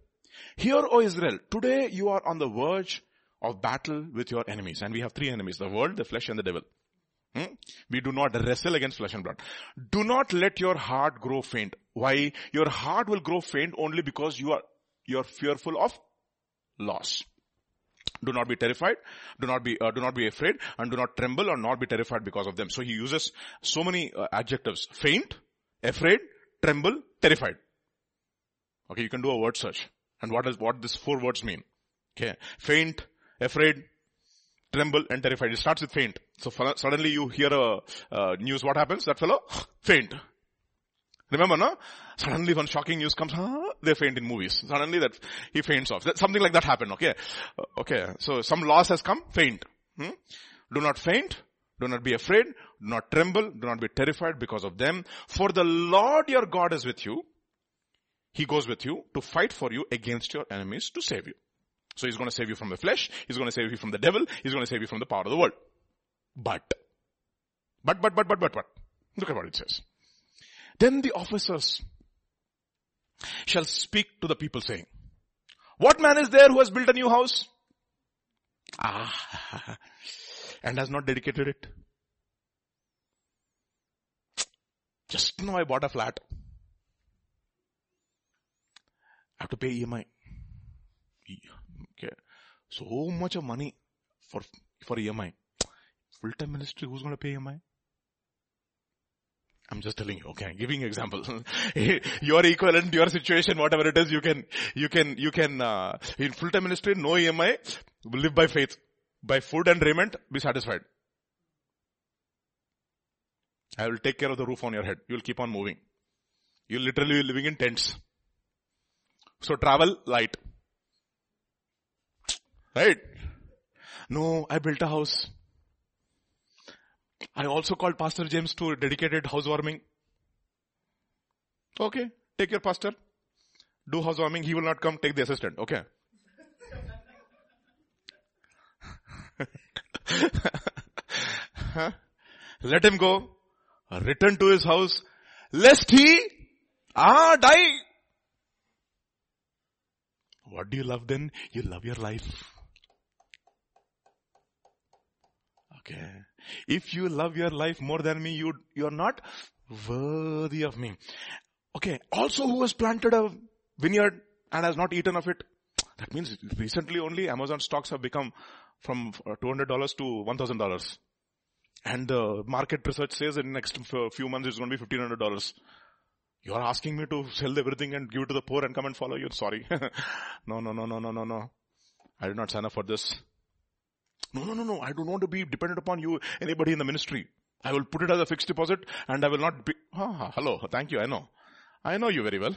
Hear, O Israel, today you are on the verge of battle with your enemies. And we have three enemies, the world, the flesh and the devil. Hmm? We do not wrestle against flesh and blood. Do not let your heart grow faint. Why? Your heart will grow faint only because you are you're fearful of loss. Do not be terrified. Do not be, uh, do not be afraid and do not tremble or not be terrified because of them. So he uses so many uh, adjectives. Faint, afraid, tremble, terrified. Okay, you can do a word search. And what does, what these four words mean? Okay. Faint, afraid, tremble and terrified. It starts with faint. So suddenly you hear a uh, news. What happens? That fellow faint. Remember, no? Suddenly when shocking news comes, huh? they faint in movies. Suddenly that, he faints off. That, something like that happened, okay? Uh, okay, so some loss has come, faint. Hmm? Do not faint. Do not be afraid. Do not tremble. Do not be terrified because of them. For the Lord your God is with you. He goes with you to fight for you against your enemies to save you. So he's going to save you from the flesh. He's going to save you from the devil. He's going to save you from the power of the world. But, but, but, but, but, but, but. Look at what it says. Then the officers shall speak to the people saying, what man is there who has built a new house? Ah, [laughs] and has not dedicated it. Just now I bought a flat. I have to pay EMI. Okay. So much of money for, for EMI. Full-time ministry, who's going to pay EMI? I'm just telling you, okay, I'm giving example. [laughs] your equivalent, your situation, whatever it is, you can, you can, you can, uh, in full-time ministry, no EMI, live by faith. By food and raiment, be satisfied. I will take care of the roof on your head. You will keep on moving. You're literally living in tents. So travel light. Right? No, I built a house. I also called Pastor James to dedicated housewarming. Okay, take your pastor. Do housewarming. He will not come. Take the assistant. Okay. Let him go. Return to his house. Lest he, ah, die. What do you love then? You love your life. Okay. If you love your life more than me, you, you're not worthy of me. Okay. Also who has planted a vineyard and has not eaten of it? That means recently only Amazon stocks have become from uh, $200 to $1,000. And the market research says in next few months it's going to be $1,500. You are asking me to sell everything and give to the poor and come and follow you. Sorry. [laughs] no, no, no, no, no, no, no. I did not sign up for this. No, no, no, no. I don't want to be dependent upon you, anybody in the ministry. I will put it as a fixed deposit and I will not be, ah, hello, thank you, I know. I know you very well.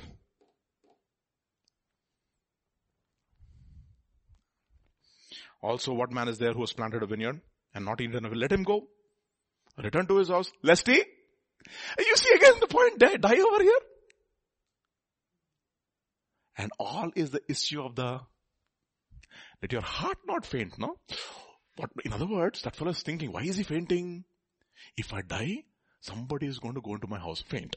Also, what man is there who has planted a vineyard and not eaten? Let him go. Return to his house, lest he. You see again the point, die, die over here. And all is the issue of the, let your heart not faint, no? What, in other words, that fellow is thinking, why is he fainting? If I die, somebody is going to go into my house, faint.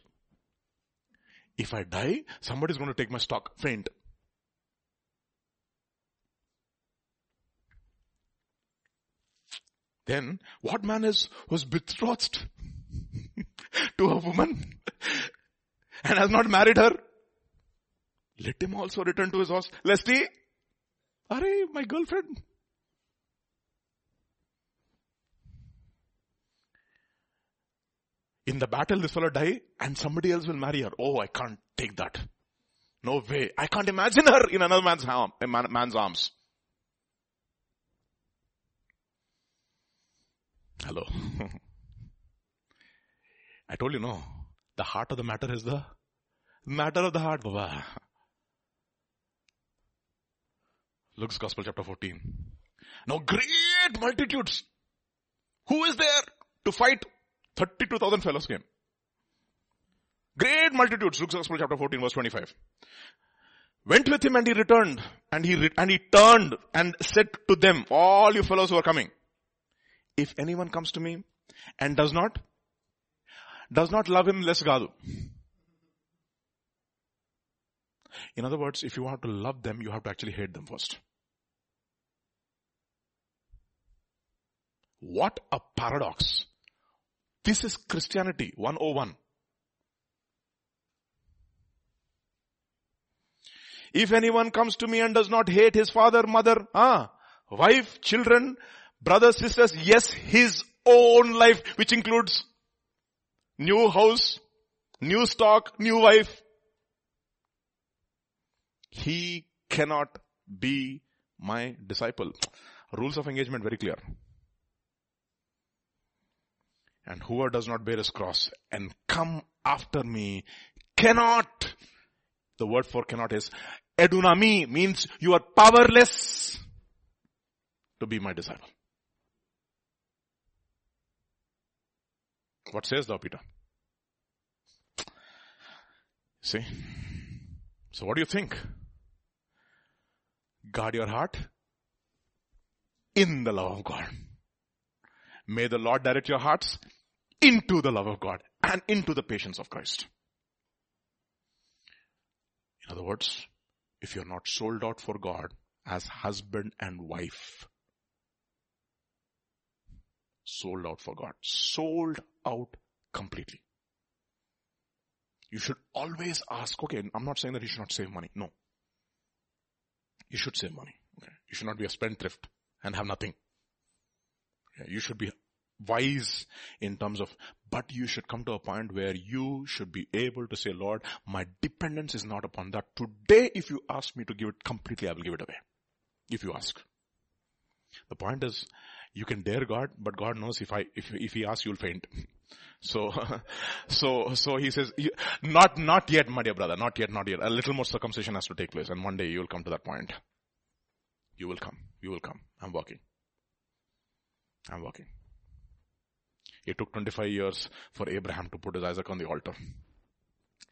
If I die, somebody is going to take my stock, faint. Then, what man is, was betrothed [laughs] to a woman [laughs] and has not married her? Let him also return to his house, lest he, are my girlfriend, in the battle this fellow die and somebody else will marry her. Oh, I can't take that. No way. I can't imagine her in another man's, arm, man's arms. Hello. [laughs] I told you no. The heart of the matter is the matter of the heart, Baba. Luke's Gospel chapter 14. Now great multitudes. Who is there to fight? 32,000 fellows came. Great multitudes. Luke's Gospel chapter 14 verse 25. Went with him and he returned and he, re- and he turned and said to them, all you fellows who are coming, if anyone comes to me and does not, does not love him less gadu. In other words, if you want to love them, you have to actually hate them first. What a paradox. This is Christianity 101. If anyone comes to me and does not hate his father, mother, ah, wife, children, brothers, sisters, yes, his own life, which includes new house, new stock, new wife, he cannot be my disciple. Rules of engagement very clear. And whoever does not bear his cross and come after me cannot. The word for cannot is edunami means you are powerless to be my disciple. What says thou Peter? See? So what do you think? Guard your heart in the love of God. May the Lord direct your hearts into the love of God and into the patience of Christ. In other words, if you're not sold out for God as husband and wife, sold out for God, sold out completely. You should always ask, okay, I'm not saying that you should not save money. No. You should save money. Okay. You should not be a spendthrift and have nothing. You should be wise in terms of, but you should come to a point where you should be able to say, Lord, my dependence is not upon that. Today, if you ask me to give it completely, I will give it away. If you ask. The point is, you can dare God, but God knows if I, if, if He asks, you'll faint. [laughs] So, [laughs] so, so He says, not, not yet, my dear brother, not yet, not yet. A little more circumcision has to take place and one day you will come to that point. You will come. You will come. I'm working. I'm working. It took 25 years for Abraham to put his Isaac on the altar.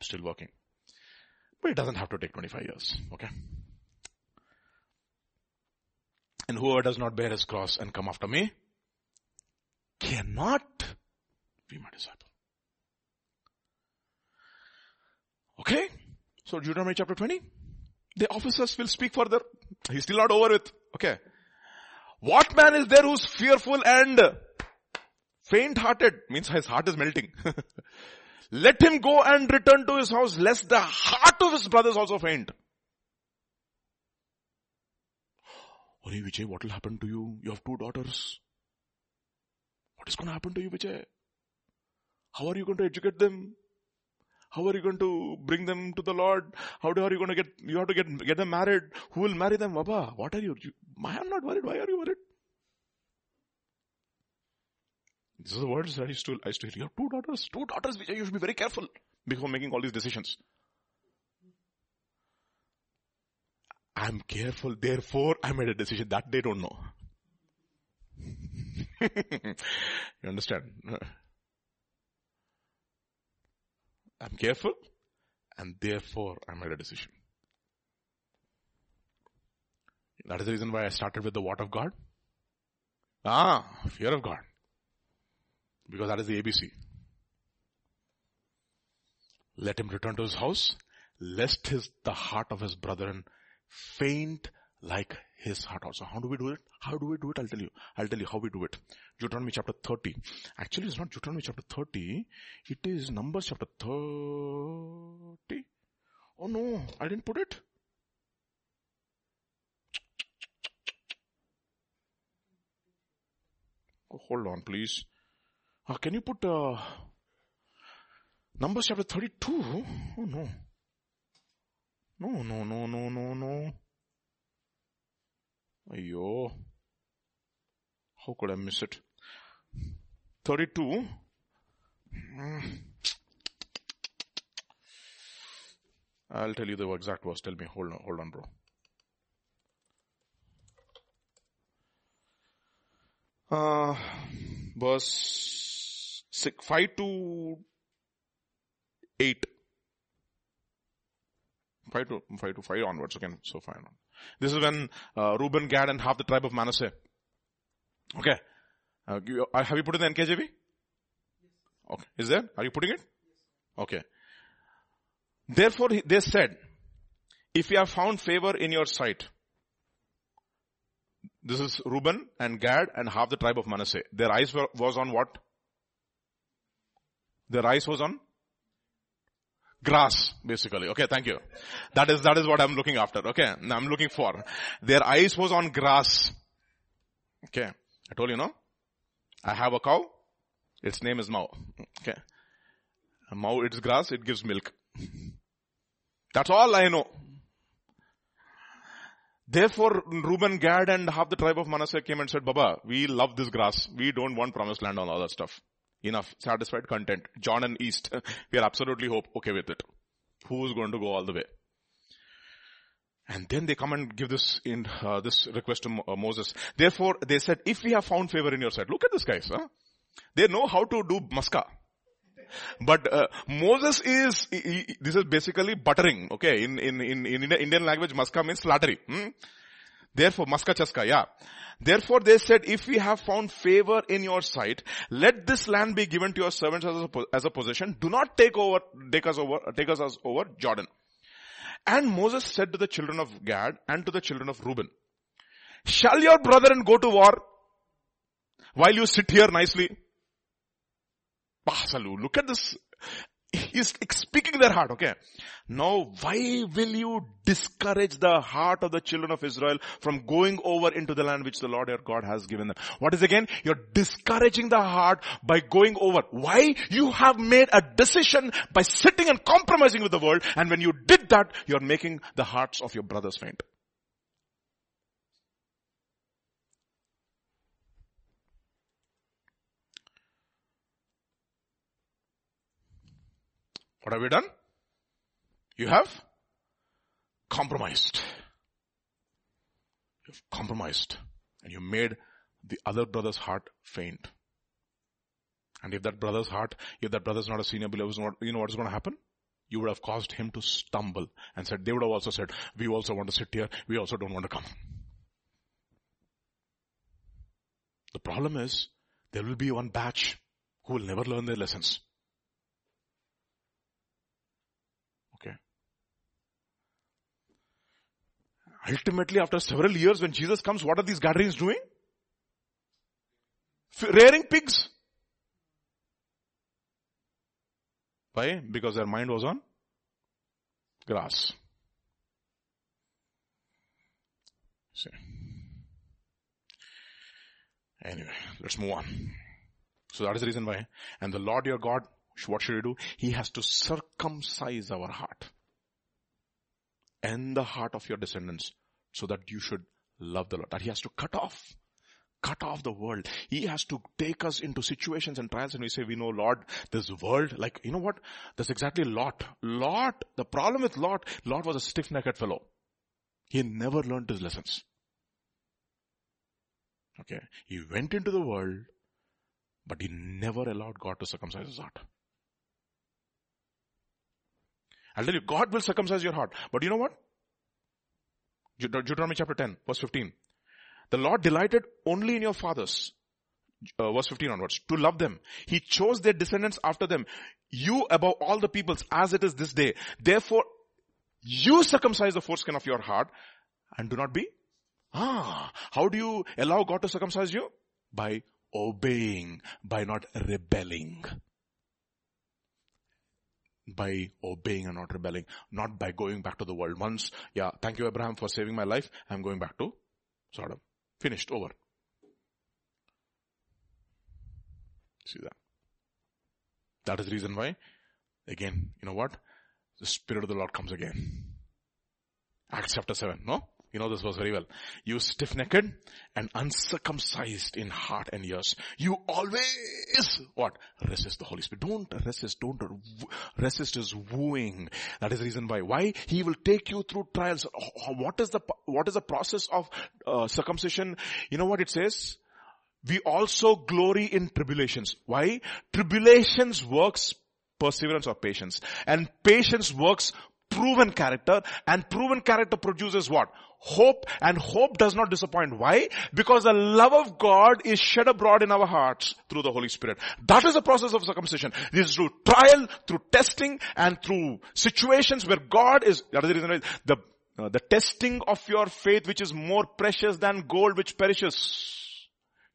Still working. But it doesn't have to take 25 years. Okay? And whoever does not bear his cross and come after me cannot be my disciple. Okay? So Deuteronomy chapter 20. The officers will speak further. He's still not over with. Okay. What man is there who's fearful and faint hearted? Means his heart is melting. [laughs] Let him go and return to his house lest the heart of his brothers also faint. Hey Vijay, what will happen to you? You have two daughters. What is going to happen to you Vijay? How are you going to educate them? How are you going to bring them to the Lord? How are you going to get, you have to get, get them married. Who will marry them? Baba, what are you, you I am not worried. Why are you worried? These are the words that I used to, I used to hear. You have two daughters, two daughters, Vijay, you should be very careful before making all these decisions. I'm careful, therefore I made a decision that they don't know. [laughs] you understand? I'm careful and therefore I made a decision. That is the reason why I started with the what of God. Ah, fear of God. Because that is the ABC. Let him return to his house, lest his, the heart of his brethren faint like his heart also. How do we do it? How do we do it? I'll tell you. I'll tell you how we do it. Deuteronomy chapter 30. Actually, it's not Deuteronomy chapter 30. It is Numbers chapter 30. Oh no, I didn't put it. Oh, hold on, please. Uh, can you put, uh, Numbers chapter 32. Oh no. No, no, no, no, no, no. Ayo. How could I miss it? 32. I'll tell you the exact verse. Tell me. Hold on, hold on, bro. Uh, verse six, 5 to 8. 5 to, 5 to 5 onwards again. So 5 on. This is when uh, Reuben, Gad and half the tribe of Manasseh. Okay. Uh, uh, have you put it in the NKJV? Yes. Okay. Is there? Are you putting it? Yes. Okay. Therefore they said, if you have found favor in your sight, this is Reuben and Gad and half the tribe of Manasseh. Their eyes were, was on what? Their eyes was on grass, basically. Okay, thank you. That is, that is what I'm looking after. Okay, I'm looking for. Their eyes was on grass. Okay, I told you no. I have a cow. Its name is Mao. Okay. Mao, it's grass, it gives milk. That's all I know. Therefore, Reuben, Gad and half the tribe of Manasseh came and said, Baba, we love this grass. We don't want promised land and all that stuff. Enough. Satisfied content. John and East. [laughs] we are absolutely hope, okay with it. Who is going to go all the way? And then they come and give this in uh, this request to uh, Moses. Therefore, they said, if we have found favor in your sight, look at this guys. Huh? They know how to do maska. But uh, Moses is, he, he, this is basically buttering, okay? In, in, in, in Indian language, maska means flattery. Hmm? Therefore, maska chaska, yeah. Therefore they said, if we have found favor in your sight, let this land be given to your servants as a, as a possession. Do not take over, take us over, take us over Jordan. And Moses said to the children of Gad and to the children of Reuben, shall your brethren go to war while you sit here nicely? Basalu, look at this. He's speaking their heart, okay? Now, why will you discourage the heart of the children of Israel from going over into the land which the Lord your God has given them? What is again? You're discouraging the heart by going over. Why? You have made a decision by sitting and compromising with the world and when you did that, you're making the hearts of your brothers faint. What have you done? You have compromised. You've compromised and you made the other brother's heart faint. And if that brother's heart, if that brother's not a senior believer, you know what's going to happen? You would have caused him to stumble and said, they would have also said, we also want to sit here. We also don't want to come. The problem is there will be one batch who will never learn their lessons. Ultimately, after several years, when Jesus comes, what are these Gadarenes doing? Rearing pigs. Why? Because their mind was on grass. See. Anyway, let's move on. So that is the reason why. And the Lord your God, what should he do? He has to circumcise our heart and the heart of your descendants so that you should love the Lord. That he has to cut off. Cut off the world. He has to take us into situations and trials and we say, we know Lord, this world, like, you know what? That's exactly Lot. Lot, the problem with Lot, Lot was a stiff-necked fellow. He never learned his lessons. Okay. He went into the world, but he never allowed God to circumcise his heart. I'll tell you, God will circumcise your heart. But you know what? Deuteronomy chapter 10, verse 15. The Lord delighted only in your fathers. Uh, verse 15 onwards. To love them. He chose their descendants after them. You above all the peoples as it is this day. Therefore, you circumcise the foreskin of your heart and do not be. Ah, how do you allow God to circumcise you? By obeying, by not rebelling by obeying and not rebelling, not by going back to the world. Once, yeah, thank you Abraham for saving my life, I'm going back to Sodom. Finished, over. See that? That is the reason why again, you know what? The Spirit of the Lord comes again. Acts chapter 7, no? You know this verse very well. You stiff-necked and uncircumcised in heart and ears. You always, what? Resist the Holy Spirit. Don't resist. Don't resist his wooing. That is the reason why. Why? He will take you through trials. What is the, what is the process of uh, circumcision? You know what it says? We also glory in tribulations. Why? Tribulations works perseverance or patience. And patience works proven character and proven character produces what? Hope and hope does not disappoint. Why? Because the love of God is shed abroad in our hearts through the Holy Spirit. That is the process of circumcision. This is through trial, through testing and through situations where God is, that is the reason the, uh, the testing of your faith which is more precious than gold which perishes.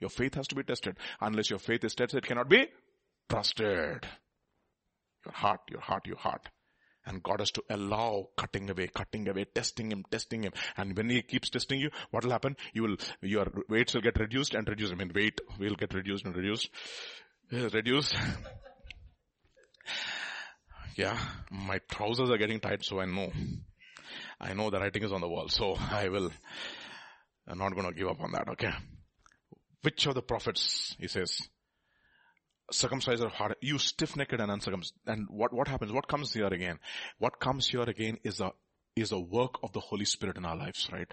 Your faith has to be tested. Unless your faith is tested, it cannot be trusted. Your heart, your heart, your heart. And God has to allow cutting away, cutting away, testing him, testing him. And when he keeps testing you, what will happen? You will, your weights will get reduced and reduced. I mean, weight will get reduced and reduced. Reduced. [laughs] yeah, my trousers are getting tight, so I know. I know the writing is on the wall, so I will, I'm not gonna give up on that, okay? Which of the prophets, he says, circumcised of heart, you stiff-necked and uncircumcised. And what, what happens? What comes here again? What comes here again is a, is a work of the Holy Spirit in our lives, right?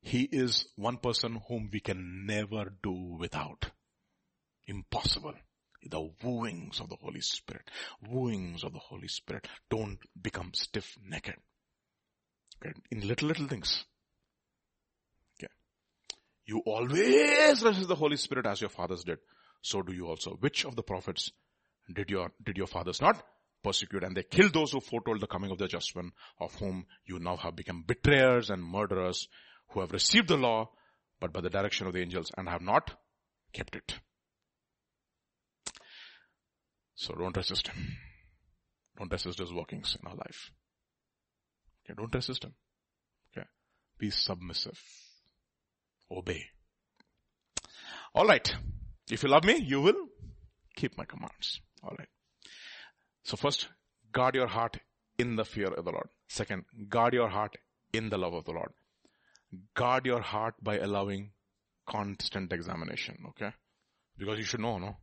He is one person whom we can never do without. Impossible. The wooings of the Holy Spirit. Wooings of the Holy Spirit. Don't become stiff-necked. Okay. In little, little things. Okay. You always resist the Holy Spirit as your fathers did so do you also. Which of the prophets did your, did your fathers not persecute? And they killed those who foretold the coming of the just one, of whom you now have become betrayers and murderers, who have received the law, but by the direction of the angels and have not kept it. So don't resist him. Don't resist his workings in our life. Okay, don't resist him. Okay. Be submissive. Obey. Alright. If you love me, you will keep my commands. Alright. So first, guard your heart in the fear of the Lord. Second, guard your heart in the love of the Lord. Guard your heart by allowing constant examination, okay? Because you should know, no?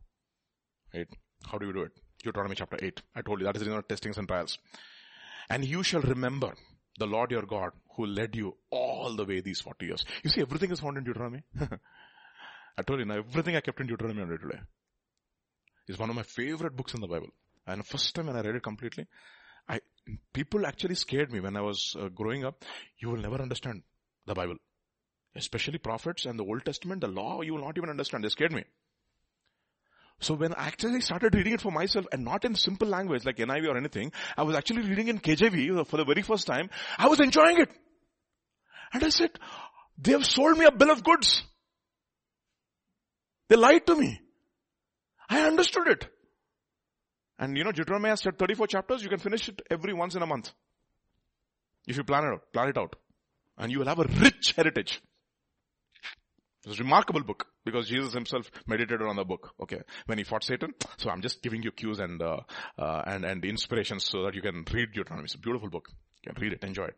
Right? How do you do it? Deuteronomy chapter 8. I told you that is reason of testings and trials. And you shall remember the Lord your God who led you all the way these 40 years. You see, everything is found in Deuteronomy. [laughs] I told you now, everything I kept in Deuteronomy read today. It's one of my favorite books in the Bible. And first time when I read it completely, I, people actually scared me when I was uh, growing up. You will never understand the Bible. Especially prophets and the Old Testament, the law, you will not even understand. They scared me. So when I actually started reading it for myself and not in simple language like NIV or anything, I was actually reading in KJV for the very first time. I was enjoying it. And I said, they have sold me a bill of goods. They lied to me. I understood it. And you know, Deuteronomy has said 34 chapters, you can finish it every once in a month. If you plan it out, plan it out. And you will have a rich heritage. It's a remarkable book because Jesus himself meditated on the book. Okay, when he fought Satan. So I'm just giving you cues and uh, uh, and and inspirations so that you can read Deuteronomy. It's a beautiful book. You can read it, enjoy it.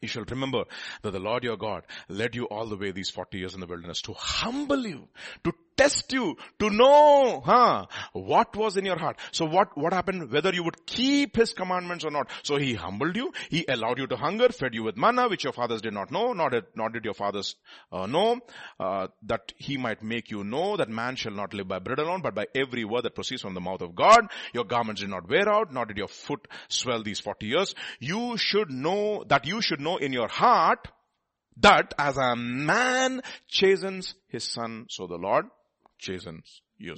You shall remember that the Lord your God led you all the way these 40 years in the wilderness to humble you, to test you to know, huh, what was in your heart. So what, what happened? Whether you would keep his commandments or not. So he humbled you. He allowed you to hunger, fed you with manna, which your fathers did not know, nor did, nor did your fathers uh, know, uh, that he might make you know that man shall not live by bread alone, but by every word that proceeds from the mouth of God. Your garments did not wear out, nor did your foot swell these 40 years. You should know, that you should know in your heart, that as a man chastens his son, so the Lord chastens you.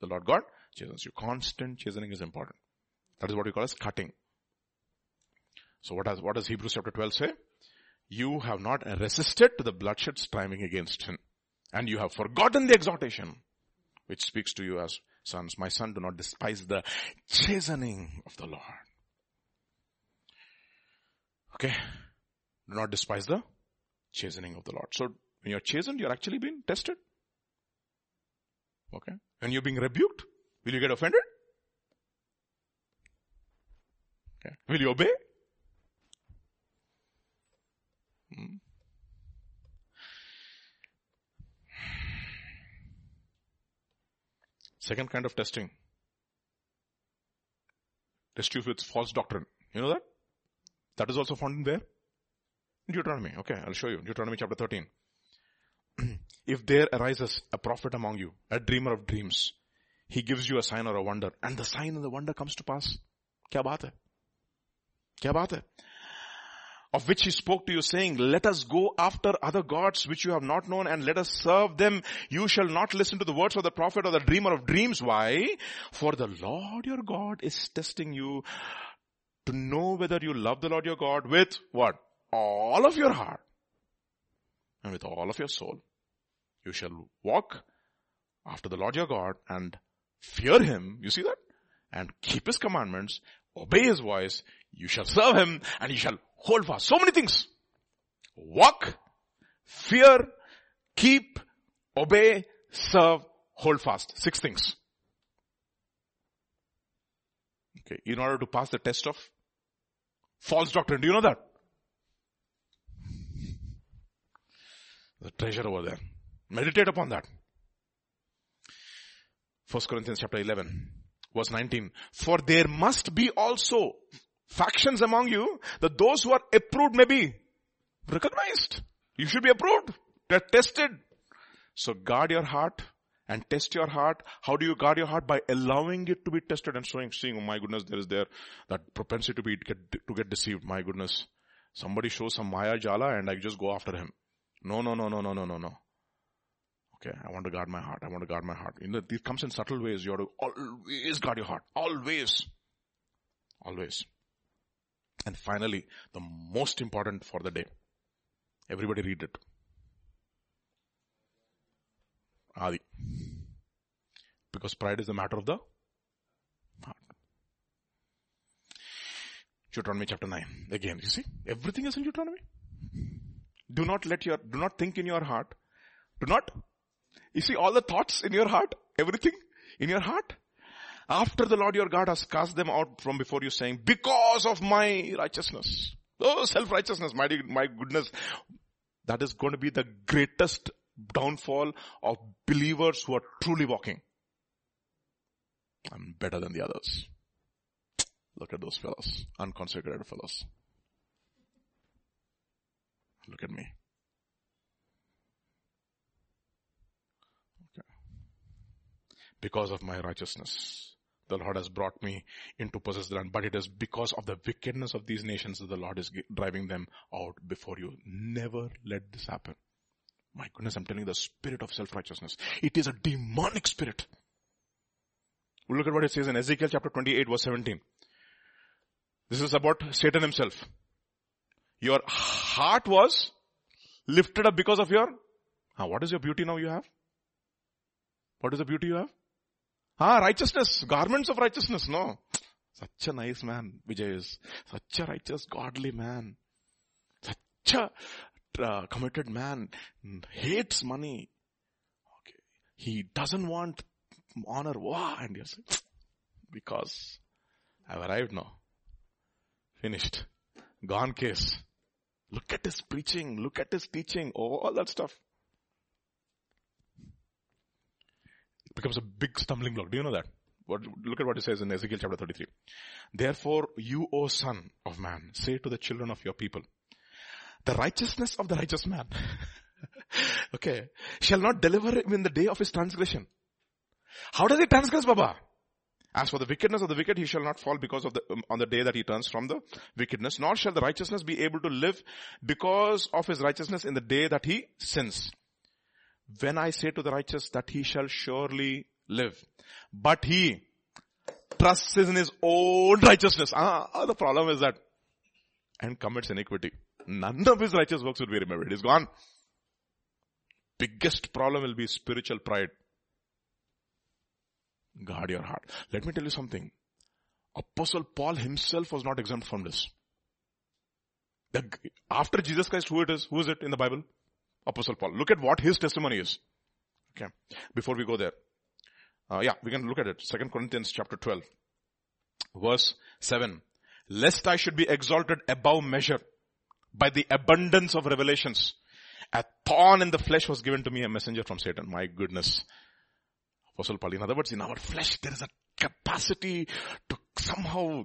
The Lord God chastens you. Constant chastening is important. That is what we call as cutting. So what does, what does Hebrews chapter 12 say? You have not resisted to the bloodshed striving against him. And you have forgotten the exhortation which speaks to you as sons. My son, do not despise the chastening of the Lord. Okay? Do not despise the chastening of the Lord. So when you're chastened, you're actually being tested. Okay? When you're being rebuked, will you get offended? Okay. Will you obey? Hmm. Second kind of testing. Test you with false doctrine. You know that? That is also found in there. Deuteronomy. Okay, I'll show you. Deuteronomy chapter 13. if there arises a prophet among you, a dreamer of dreams, he gives you a sign or a wonder, and the sign and the wonder comes to pass. क्या बात है? क्या बात है? Of which he spoke to you saying, let us go after other gods which you have not known and let us serve them. You shall not listen to the words of the prophet or the dreamer of dreams. Why? For the Lord your God is testing you to know whether you love the Lord your God with what? All of your heart and with all of your soul. you shall walk after the Lord your God and fear him. You see that? And keep his commandments, obey his voice. You shall serve him and you shall hold fast. So many things. Walk, fear, keep, obey, serve, hold fast. Six things. Okay. In order to pass the test of false doctrine. Do you know that? The treasure over there. Meditate upon that. First Corinthians chapter 11 verse 19. For there must be also factions among you that those who are approved may be recognized. You should be approved. Tested. So guard your heart and test your heart. How do you guard your heart? By allowing it to be tested and showing, seeing, oh my goodness, there is there that propensity to be, get, to get deceived. My goodness. Somebody shows some Maya Jala and I just go after him. No, no, no, no, no, no, no, no. Okay, I want to guard my heart. I want to guard my heart. You know, it comes in subtle ways. You have to always guard your heart. Always. Always. And finally, the most important for the day. Everybody read it. Adi. Because pride is a matter of the heart. Deuteronomy chapter 9. Again, you see, everything is in Deuteronomy. Do not let your, do not think in your heart. Do not, you see all the thoughts in your heart, everything in your heart. After the Lord your God has cast them out from before you saying, because of my righteousness. Oh, self-righteousness, my, my goodness. That is going to be the greatest downfall of believers who are truly walking. I'm better than the others. Look at those fellows, unconsecrated fellows. Look at me. Because of my righteousness, the Lord has brought me into possess the land, but it is because of the wickedness of these nations that the Lord is driving them out before you. Never let this happen. My goodness, I'm telling you the spirit of self-righteousness. It is a demonic spirit. Look at what it says in Ezekiel chapter 28 verse 17. This is about Satan himself. Your heart was lifted up because of your, ah, what is your beauty now you have? What is the beauty you have? Ah, righteousness, garments of righteousness, no. Such a nice man, Vijay is. Such a righteous, godly man. Such a uh, committed man hates money. Okay. He doesn't want honor. Wow. And you're because I've arrived now. Finished. Gone case. Look at his preaching. Look at his teaching. All that stuff. Becomes a big stumbling block. Do you know that? What, look at what it says in Ezekiel chapter 33. Therefore, you, O son of man, say to the children of your people, the righteousness of the righteous man, [laughs] okay, shall not deliver him in the day of his transgression. How does he transgress, Baba? As for the wickedness of the wicked, he shall not fall because of the, um, on the day that he turns from the wickedness, nor shall the righteousness be able to live because of his righteousness in the day that he sins. When I say to the righteous that he shall surely live, but he trusts in his own righteousness. Ah, the problem is that and commits iniquity. None of his righteous works will be remembered. Is gone. Biggest problem will be spiritual pride. Guard your heart. Let me tell you something. Apostle Paul himself was not exempt from this. The, after Jesus Christ, who it is? Who is it in the Bible? Apostle Paul. Look at what his testimony is. Okay. Before we go there. Uh, yeah, we can look at it. Second Corinthians chapter 12. Verse 7. lest I should be exalted above measure by the abundance of revelations. A thorn in the flesh was given to me, a messenger from Satan. My goodness. Apostle Paul. In other words, in our flesh, there is a capacity to somehow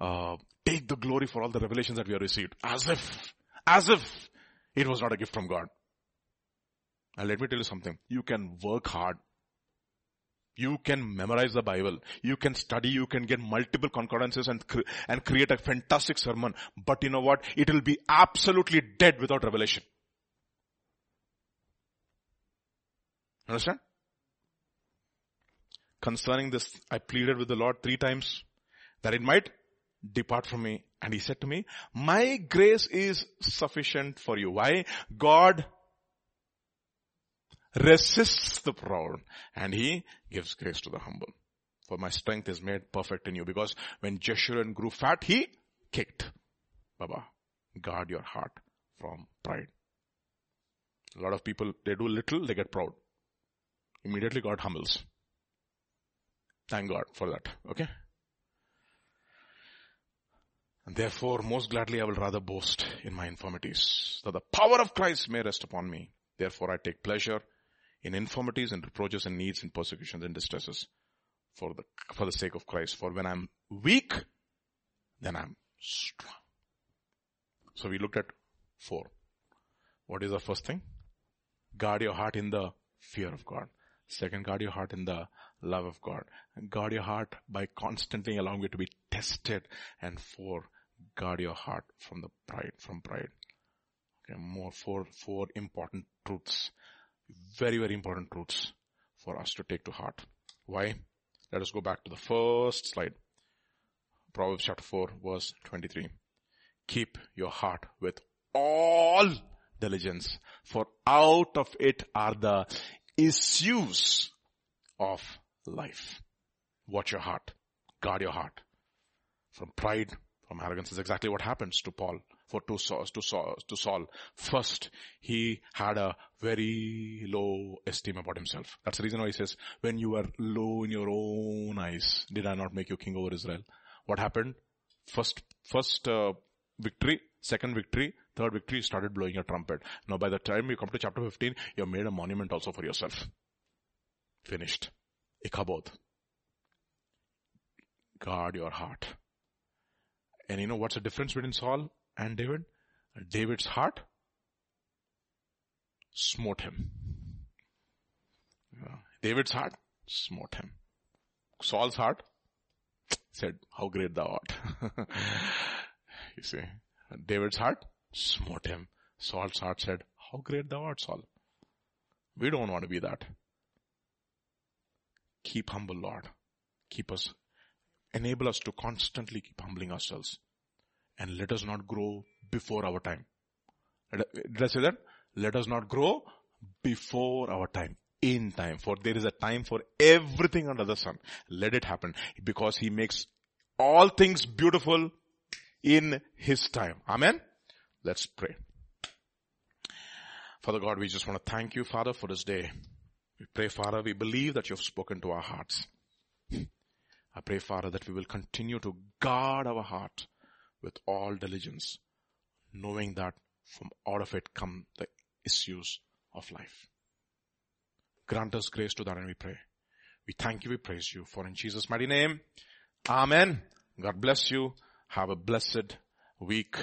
uh, take the glory for all the revelations that we have received. As if, as if it was not a gift from God. And let me tell you something. You can work hard. You can memorize the Bible. You can study. You can get multiple concordances and, cre- and create a fantastic sermon. But you know what? It will be absolutely dead without revelation. Understand? Concerning this, I pleaded with the Lord three times that it might depart from me. And he said to me, my grace is sufficient for you. Why? God resists the proud and he gives grace to the humble. For my strength is made perfect in you because when Jeshurun grew fat, he kicked. Baba, guard your heart from pride. A lot of people, they do little, they get proud. Immediately God humbles. Thank God for that. Okay? And therefore, most gladly I will rather boast in my infirmities, that the power of Christ may rest upon me. Therefore I take pleasure in infirmities and reproaches and needs and persecutions and distresses for the, for the sake of Christ. For when I'm weak, then I'm strong. So we looked at four. What is the first thing? Guard your heart in the fear of God. Second, guard your heart in the love of God. Guard your heart by constantly allowing it to be tested. And four, guard your heart from the pride, from pride. Okay, more four, four important truths. Very, very important truths for us to take to heart. Why? Let us go back to the first slide. Proverbs chapter 4 verse 23. Keep your heart with all diligence, for out of it are the issues of life. Watch your heart. Guard your heart. From pride, from arrogance is exactly what happens to Paul, for to to to Saul. First, he had a very low esteem about himself. That's the reason why he says, when you were low in your own eyes, did I not make you king over Israel? What happened? First, first uh, victory, second victory, third victory, started blowing a trumpet. Now by the time you come to chapter 15, you have made a monument also for yourself. Finished. Ichabod. Guard your heart. And you know what's the difference between Saul and David? David's heart smote him. David's heart smote him. Saul's heart said, how great thou art. [laughs] you see, David's heart smote him. Saul's heart said, how great thou art, Saul. We don't want to be that. Keep humble, Lord. Keep us, enable us to constantly keep humbling ourselves. And let us not grow before our time. Did I say that? Let us not grow before our time. In time. For there is a time for everything under the sun. Let it happen. Because He makes all things beautiful in His time. Amen? Let's pray. Father God, we just want to thank you, Father, for this day. We pray, Father, we believe that you have spoken to our hearts. I pray, Father, that we will continue to guard our heart with all diligence, knowing that from out of it come the issues of life. Grant us grace to that and we pray. We thank you, we praise you for in Jesus' mighty name. Amen. God bless you. Have a blessed week